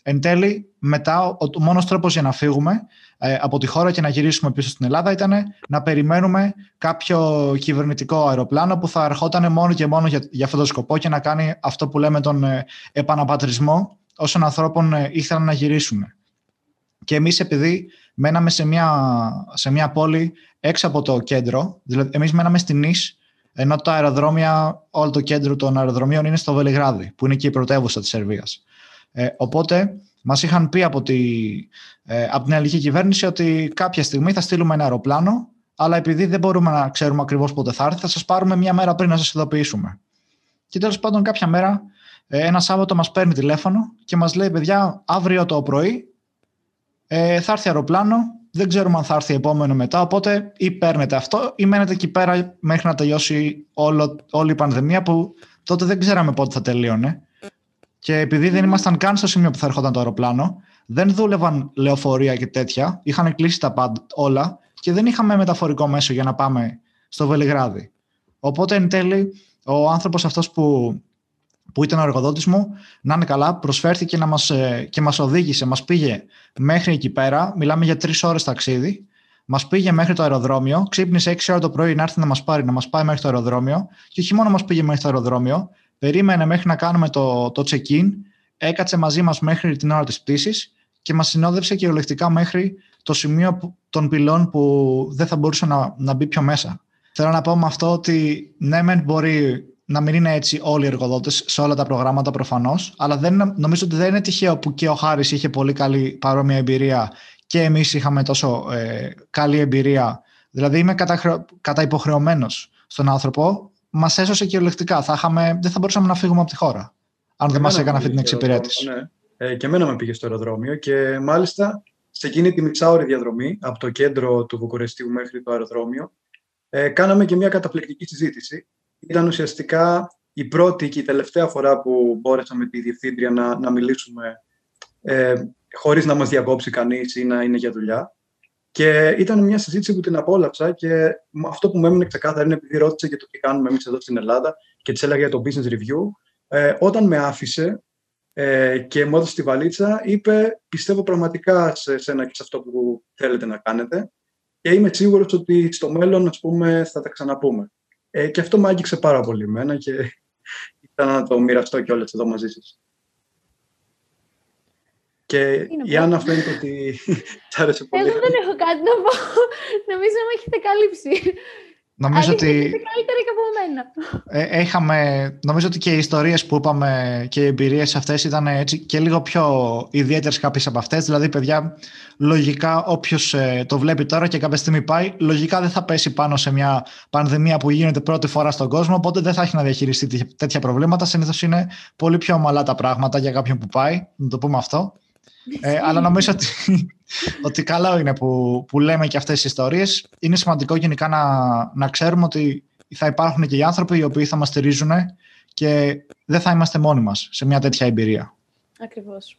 Speaker 3: Εν τέλει, μετά, ο, ο μόνος τρόπος για να φύγουμε ε, από τη χώρα και να γυρίσουμε πίσω στην Ελλάδα ήταν να περιμένουμε κάποιο κυβερνητικό αεροπλάνο που θα ερχόταν μόνο και μόνο για, για αυτόν τον σκοπό και να κάνει αυτό που λέμε τον ε, επαναπατρισμό όσων ανθρώπων ε, ήθελαν να γυρίσουν. Και εμείς επειδή μέναμε σε μια, σε μια πόλη έξω από το κέντρο, δηλαδή εμείς μέναμε στην Νης, ενώ τα αεροδρόμια, όλο το κέντρο των αεροδρομίων είναι στο Βελιγράδι, που είναι και η πρωτεύουσα της Σερβίας. Ε, οπότε μας είχαν πει από, τη, ε, από την ελληνική κυβέρνηση ότι κάποια στιγμή θα στείλουμε ένα αεροπλάνο, αλλά επειδή δεν μπορούμε να ξέρουμε ακριβώς πότε θα έρθει, θα σας πάρουμε μια μέρα πριν να σας ειδοποιήσουμε. Και τέλος πάντων κάποια μέρα ε, ένα Σάββατο μας παίρνει τηλέφωνο και μας λέει παιδιά αύριο το πρωί ε, θα έρθει αεροπλάνο, δεν ξέρουμε αν θα έρθει επόμενο μετά, οπότε ή παίρνετε αυτό ή μένετε εκεί πέρα μέχρι να τελειώσει όλο, όλη η πανδημία που τότε δεν ξέραμε πότε θα τελείωνε. Και επειδή δεν ήμασταν καν στο σημείο που θα έρχονταν το αεροπλάνο, δεν δούλευαν λεωφορεία και τέτοια. Είχαν κλείσει τα πάντα όλα και δεν είχαμε μεταφορικό μέσο για να πάμε στο Βελιγράδι. Οπότε εν τέλει, ο άνθρωπος αυτός που, που ήταν ο εργοδότης μου, να είναι καλά, προσφέρθηκε να μας, ε, και μας οδήγησε, μας πήγε μέχρι εκεί πέρα. Μιλάμε για τρεις ώρες ταξίδι. Μας πήγε μέχρι το αεροδρόμιο, ξύπνησε 6 ώρα το πρωί να έρθει να μας πάρει, να μας πάει μέχρι το αεροδρόμιο. Και όχι μόνο μας πήγε μέχρι το αεροδρόμιο, περίμενε μέχρι να κάνουμε το, το check-in, έκατσε μαζί μας μέχρι την ώρα της πτήσης και μας συνόδευσε κυριολεκτικά μέχρι το σημείο των πυλών που δεν θα μπορούσε να, να μπει πιο μέσα. Θέλω να πω με αυτό ότι ναι, μεν μπορεί να μην είναι έτσι όλοι οι εργοδότες σε όλα τα προγράμματα προφανώς, αλλά δεν, νομίζω ότι δεν είναι τυχαίο που και ο Χάρης είχε πολύ καλή παρόμοια εμπειρία και εμείς είχαμε τόσο ε, καλή εμπειρία. Δηλαδή, είμαι κατα, καταυποχρεωμένο στον άνθρωπο μας έσωσε κυριολεκτικά. Θα είχαμε, δεν θα μπορούσαμε να φύγουμε από τη χώρα, αν δεν μας έκανε αυτή την εξυπηρέτηση.
Speaker 2: Ναι. Ε, και εμένα με πήγε στο αεροδρόμιο και μάλιστα σε εκείνη τη μισάωρη διαδρομή από το κέντρο του Βουκουρεστίου μέχρι το αεροδρόμιο ε, κάναμε και μια καταπληκτική συζήτηση. Ήταν ουσιαστικά η πρώτη και η τελευταία φορά που μπόρεσα με τη διευθύντρια να, να μιλήσουμε ε, χωρίς να μας διακόψει κανείς ή να είναι για δουλειά. Και ήταν μια συζήτηση που την απόλαυσα και αυτό που μου έμεινε ξεκάθαρα είναι επειδή ρώτησε για το τι κάνουμε εμείς εδώ στην Ελλάδα και της έλεγα για το business review. Ε, όταν με άφησε ε, και μου έδωσε τη βαλίτσα, είπε: Πιστεύω πραγματικά σε εσένα και σε αυτό που θέλετε να κάνετε. Και είμαι σίγουρος ότι στο μέλλον ας πούμε, θα τα ξαναπούμε. Ε, και αυτό με άγγιξε πάρα πολύ εμένα και ήθελα να το μοιραστώ κιόλας εδώ μαζί σας. Και η Άννα φαίνεται ότι τ' άρεσε πολύ.
Speaker 1: Εγώ δεν έχω κάτι να πω. Νομίζω να με έχετε καλύψει.
Speaker 3: Νομίζω ότι.
Speaker 1: καλύτερα και από μένα.
Speaker 3: Ε, είχαμε, νομίζω ότι και οι ιστορίες που είπαμε και οι εμπειρίες αυτές ήταν έτσι και λίγο πιο ιδιαίτερες κάποιες από αυτές. Δηλαδή, παιδιά, λογικά όποιος ε, το βλέπει τώρα και κάποια στιγμή πάει, λογικά δεν θα πέσει πάνω σε μια πανδημία που γίνεται πρώτη φορά στον κόσμο. Οπότε δεν θα έχει να διαχειριστεί τέτοια προβλήματα. Συνήθως είναι πολύ πιο ομαλά τα πράγματα για κάποιον που πάει, να το πούμε αυτό. Ε, αλλά νομίζω ότι, ότι καλό είναι που, που λέμε και αυτές τις ιστορίες. Είναι σημαντικό γενικά να, να ξέρουμε ότι θα υπάρχουν και οι άνθρωποι οι οποίοι θα μας στηρίζουν και δεν θα είμαστε μόνοι μας σε μια τέτοια εμπειρία.
Speaker 1: Ακριβώς.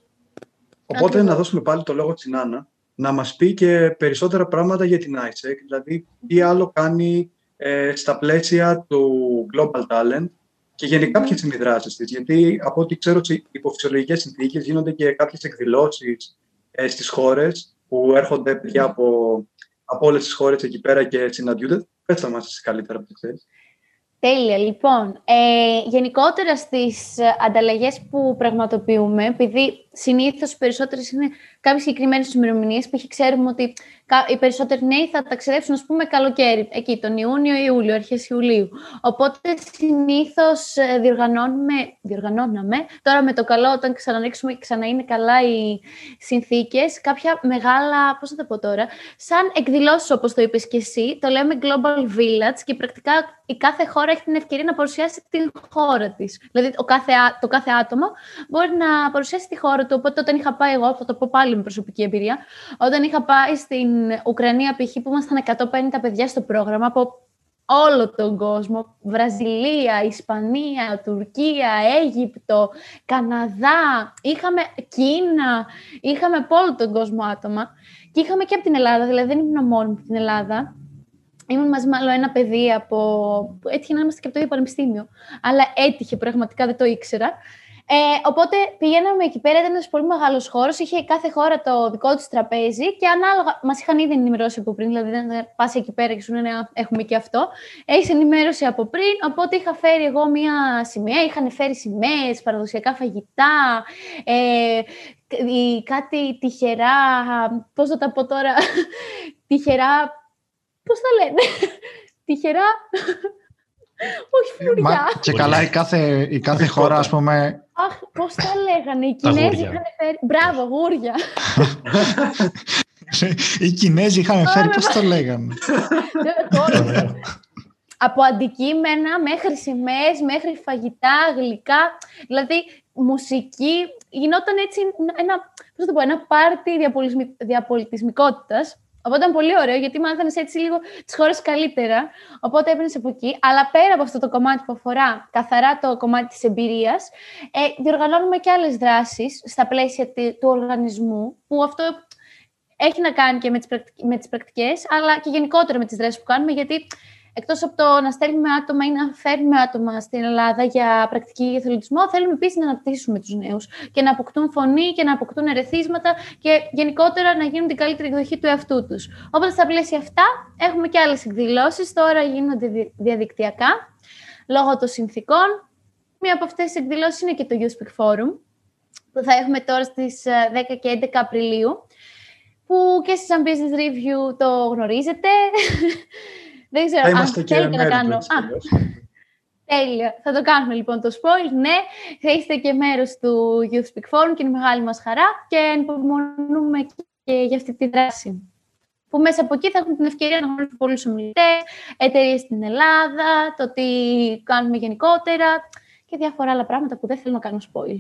Speaker 2: Οπότε
Speaker 1: Ακριβώς.
Speaker 2: να δώσουμε πάλι το λόγο στην Άννα να μας πει και περισσότερα πράγματα για την ISEC, δηλαδή τι άλλο κάνει ε, στα πλαίσια του Global Talent και γενικά ποιες είναι οι δράσεις της. Γιατί από ό,τι ξέρω σε υποφυσιολογικές συνθήκες γίνονται και κάποιες εκδηλώσεις ε, στις χώρες που έρχονται παιδιά από, από όλες τις χώρες εκεί πέρα και συναντιούνται. Πες τα μας εσύ καλύτερα από το ξέρεις.
Speaker 1: Τέλεια. Λοιπόν, ε, γενικότερα στις ε, ανταλλαγές που πραγματοποιούμε, επειδή συνήθως οι περισσότερες είναι κάποιες συγκεκριμένες ημερομηνίες που έχει ξέρουμε ότι κα- οι περισσότεροι νέοι θα ταξιδέψουν, ας πούμε, καλοκαίρι, εκεί τον Ιούνιο, Ιούλιο, αρχές Ιουλίου. Οπότε συνήθως ε, διοργανώνουμε, διοργανώναμε, τώρα με το καλό όταν ξανανοίξουμε και ξανά είναι καλά οι συνθήκες, κάποια μεγάλα, πώς θα το πω τώρα, σαν εκδηλώσεις όπως το είπες και εσύ, το λέμε Global Village και πρακτικά η κάθε χώρα έχει την ευκαιρία να παρουσιάσει την χώρα της. Δηλαδή ο κάθε, ά- το κάθε άτομο μπορεί να παρουσιάσει τη χώρα του. Οπότε όταν είχα πάει εγώ, θα το πω πάλι με προσωπική εμπειρία, όταν είχα πάει στην Ουκρανία π.χ. που ήμασταν 150 παιδιά στο πρόγραμμα από όλο τον κόσμο, Βραζιλία, Ισπανία, Τουρκία, Αίγυπτο, Καναδά, είχαμε Κίνα, είχαμε από όλο τον κόσμο άτομα και είχαμε και από την Ελλάδα, δηλαδή δεν ήμουν μόνο από την Ελλάδα. Ήμουν μαζί με άλλο ένα παιδί από. που Έτυχε να είμαστε και από το ίδιο πανεπιστήμιο. Αλλά έτυχε πραγματικά, δεν το ήξερα. Ε, οπότε πηγαίναμε εκεί πέρα, ήταν ένας πολύ μεγάλος χώρος. Είχε κάθε χώρα το δικό της τραπέζι και ανάλογα. Μας είχαν ήδη ενημερώσει από πριν, δηλαδή δεν πας εκεί πέρα και σου λένε «Α, Έχουμε και αυτό. Έχεις ενημέρωση από πριν. Οπότε είχα φέρει εγώ μία σημαία. Είχαν φέρει σημαίες, παραδοσιακά φαγητά, ε, η- κάτι τυχερά. Πώς θα τα πω τώρα, τυχερά. Πώς τα λένε, τυχερά. Όχι φλουριά.
Speaker 3: Μα, και καλά η κάθε, η κάθε χώρα, ας πούμε,
Speaker 1: Αχ, πώς τα λέγανε. Οι
Speaker 4: Τα
Speaker 1: Κινέζοι
Speaker 4: γούρια.
Speaker 1: είχαν φέρει. Μπράβο, γούρια.
Speaker 3: οι Κινέζοι είχαν φέρει, πώς το λέγανε.
Speaker 1: Τώρα, από αντικείμενα μέχρι σημαίες, μέχρι φαγητά, γλυκά, δηλαδή μουσική. Γινόταν έτσι ένα, πώς θα το πω, ένα πάρτι διαπολισμι- διαπολιτισμικότητας. Οπότε ήταν πολύ ωραίο, γιατί μάθανε έτσι λίγο τις χώρες καλύτερα. Οπότε έπαιρνες από εκεί. Αλλά πέρα από αυτό το κομμάτι που αφορά καθαρά το κομμάτι της εμπειρίας, ε, διοργανώνουμε και άλλες δράσεις στα πλαίσια τη- του οργανισμού, που αυτό έχει να κάνει και με τις, πρακτικ- με τις πρακτικές, αλλά και γενικότερα με τις δράσεις που κάνουμε, γιατί εκτός από το να στέλνουμε άτομα ή να φέρνουμε άτομα στην Ελλάδα για πρακτική εθελοντισμό, θέλουμε επίσης να αναπτύσσουμε τους νέους και να αποκτούν φωνή και να αποκτούν ερεθίσματα και γενικότερα να γίνουν την καλύτερη εκδοχή του εαυτού τους. Οπότε στα πλαίσια αυτά έχουμε και άλλες εκδηλώσεις, τώρα γίνονται δι- διαδικτυακά, λόγω των συνθήκων. Μία από αυτές τις εκδηλώσεις είναι και το Youth Speak Forum, που θα έχουμε τώρα στις ε, 10 και 11 Απριλίου, που και εσείς σαν Business Review το γνωρίζετε. Δεν ξέρω
Speaker 2: Θα
Speaker 1: αν
Speaker 2: είμαστε και
Speaker 1: θέλετε να
Speaker 2: μέρη του
Speaker 1: κάνω...
Speaker 2: έτσι
Speaker 1: Α,
Speaker 2: κι αλλιώς.
Speaker 1: τέλεια. Θα το κάνουμε λοιπόν το spoil. Ναι, θα είστε και μέρος του Youth Speak Forum και είναι μεγάλη μας χαρά και ανυπομονούμε και για αυτή τη δράση. Που μέσα από εκεί θα έχουμε την ευκαιρία να γνωρίσουμε πολλούς ομιλητές, εταιρείες στην Ελλάδα, το τι κάνουμε γενικότερα και διάφορα άλλα πράγματα που δεν θέλω να κάνω spoil.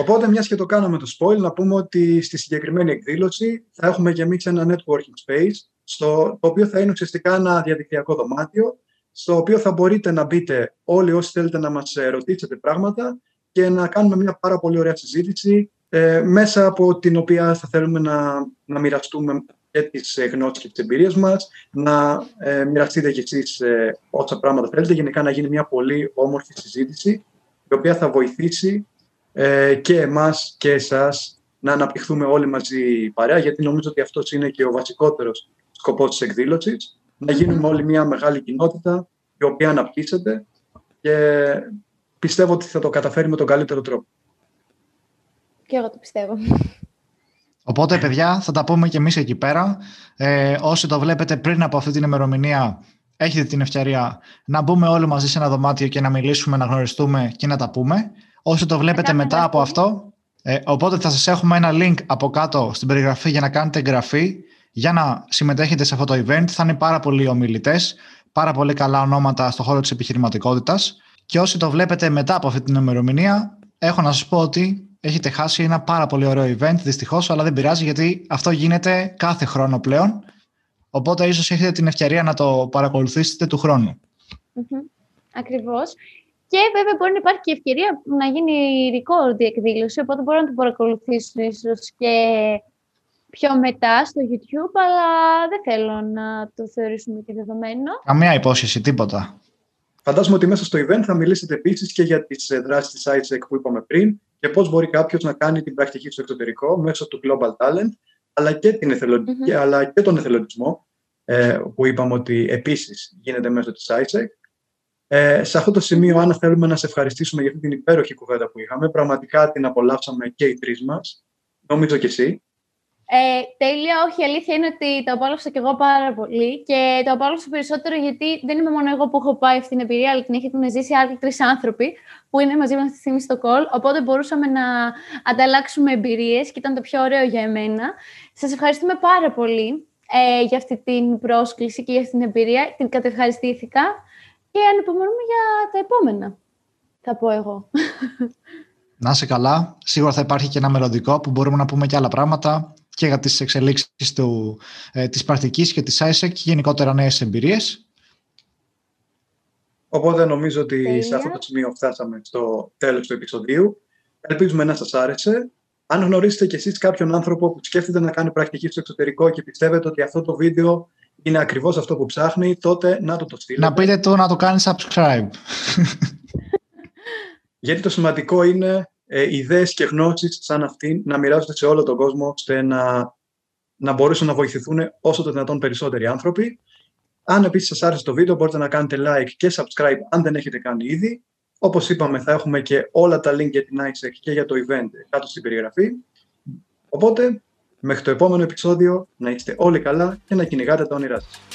Speaker 2: Οπότε, μιας και το κάναμε το spoil, να πούμε ότι στη συγκεκριμένη εκδήλωση θα έχουμε και εμείς ένα networking space, στο, το οποίο θα είναι ουσιαστικά ένα διαδικτυακό δωμάτιο, στο οποίο θα μπορείτε να μπείτε όλοι όσοι θέλετε να μας ε, ρωτήσετε πράγματα και να κάνουμε μια πάρα πολύ ωραία συζήτηση, ε, μέσα από την οποία θα θέλουμε να, να μοιραστούμε και τις ε, γνώσεις και τις εμπειρίες μας, να ε, μοιραστείτε κι εσείς ε, όσα πράγματα θέλετε, γενικά να γίνει μια πολύ όμορφη συζήτηση, η οποία θα βοηθήσει ε, και εμάς και εσάς να αναπτυχθούμε όλοι μαζί παρέα, γιατί νομίζω ότι αυτός είναι και ο βασικότερος σκοπός της εκδήλωσης, να γίνουμε όλοι μια μεγάλη κοινότητα η οποία αναπτύσσεται και πιστεύω ότι θα το καταφέρει με τον καλύτερο τρόπο.
Speaker 1: Και εγώ το πιστεύω.
Speaker 3: Οπότε, παιδιά, θα τα πούμε και εμείς εκεί πέρα. Ε, όσοι το βλέπετε πριν από αυτή την ημερομηνία, έχετε την ευκαιρία να μπούμε όλοι μαζί σε ένα δωμάτιο και να μιλήσουμε, να γνωριστούμε και να τα πούμε. Όσοι το βλέπετε
Speaker 1: κάνουμε
Speaker 3: μετά
Speaker 1: ένα
Speaker 3: από
Speaker 1: link.
Speaker 3: αυτό, ε, οπότε θα σας έχουμε ένα link από κάτω στην περιγραφή για να κάνετε εγγραφή, για να συμμετέχετε σε αυτό το event. Θα είναι πάρα πολλοί ομιλητές, πάρα πολύ καλά ονόματα στον χώρο της επιχειρηματικότητας. Και όσοι το βλέπετε μετά από αυτή την ημερομηνία, έχω να σας πω ότι έχετε χάσει ένα πάρα πολύ ωραίο event, δυστυχώς, αλλά δεν πειράζει γιατί αυτό γίνεται κάθε χρόνο πλέον. Οπότε ίσως έχετε την ευκαιρία να το παρακολουθήσετε του χρόνου.
Speaker 1: Ακριβώς. Και βέβαια μπορεί να υπάρχει και ευκαιρία να γίνει record η εκδήλωση, οπότε μπορώ να το παρακολουθήσουν ίσως και πιο μετά στο YouTube, αλλά δεν θέλω να το θεωρήσουμε και δεδομένο.
Speaker 3: Καμία υπόσχεση, τίποτα.
Speaker 2: Φαντάζομαι ότι μέσα στο event θα μιλήσετε επίσης και για τις ε, δράσεις της ISEC που είπαμε πριν και πώς μπορεί κάποιος να κάνει την πρακτική στο εξωτερικό μέσω του Global Talent, αλλά και, την εθελοντικη αλλά και τον εθελοντισμό, ε, που είπαμε ότι επίσης γίνεται μέσω της ISEC. Ε, σε αυτό το σημείο, Άννα, θέλουμε να σε ευχαριστήσουμε για αυτή την υπέροχη κουβέντα που είχαμε. Πραγματικά την απολαύσαμε και οι τρεις μας. Νομίζω και εσύ.
Speaker 1: Ε, τέλεια, όχι. Η αλήθεια είναι ότι το απόλαυσα και εγώ πάρα πολύ και το απόλαυσα περισσότερο γιατί δεν είμαι μόνο εγώ που έχω πάει αυτή την εμπειρία, αλλά την έχουν ζήσει άλλοι τρεις άνθρωποι που είναι μαζί μας αυτή τη στιγμή στο call. Οπότε μπορούσαμε να ανταλλάξουμε εμπειρίες και ήταν το πιο ωραίο για εμένα. Σας ευχαριστούμε πάρα πολύ ε, για αυτή την πρόσκληση και για αυτή την εμπειρία. Την κατευχαριστήθηκα και ανυπομονούμε για τα επόμενα, θα πω εγώ.
Speaker 3: Να είσαι καλά. Σίγουρα θα υπάρχει και ένα μελλοντικό που μπορούμε να πούμε και άλλα πράγματα και για τις εξελίξεις του, ε, της πρακτικής και της ISEC και γενικότερα νέες εμπειρίες.
Speaker 2: Οπότε νομίζω ότι σε αυτό το σημείο φτάσαμε στο τέλος του επεισοδίου. Ελπίζουμε να σας άρεσε. Αν γνωρίζετε κι εσείς κάποιον άνθρωπο που σκέφτεται να κάνει πρακτική στο εξωτερικό και πιστεύετε ότι αυτό το βίντεο είναι ακριβώς αυτό που ψάχνει, τότε να το το στείλετε.
Speaker 3: Να πείτε του να το κάνει subscribe.
Speaker 2: Γιατί το σημαντικό είναι ε, ιδέες και γνώσεις σαν αυτή να μοιράζονται σε όλο τον κόσμο ώστε να, να μπορούσαν να βοηθηθούν όσο το δυνατόν περισσότεροι άνθρωποι. Αν επίσης σας άρεσε το βίντεο μπορείτε να κάνετε like και subscribe αν δεν έχετε κάνει ήδη. Όπως είπαμε θα έχουμε και όλα τα link για την ISEC και για το event κάτω στην περιγραφή. Οπότε μέχρι το επόμενο επεισόδιο να είστε όλοι καλά και να κυνηγάτε τα όνειρά σας.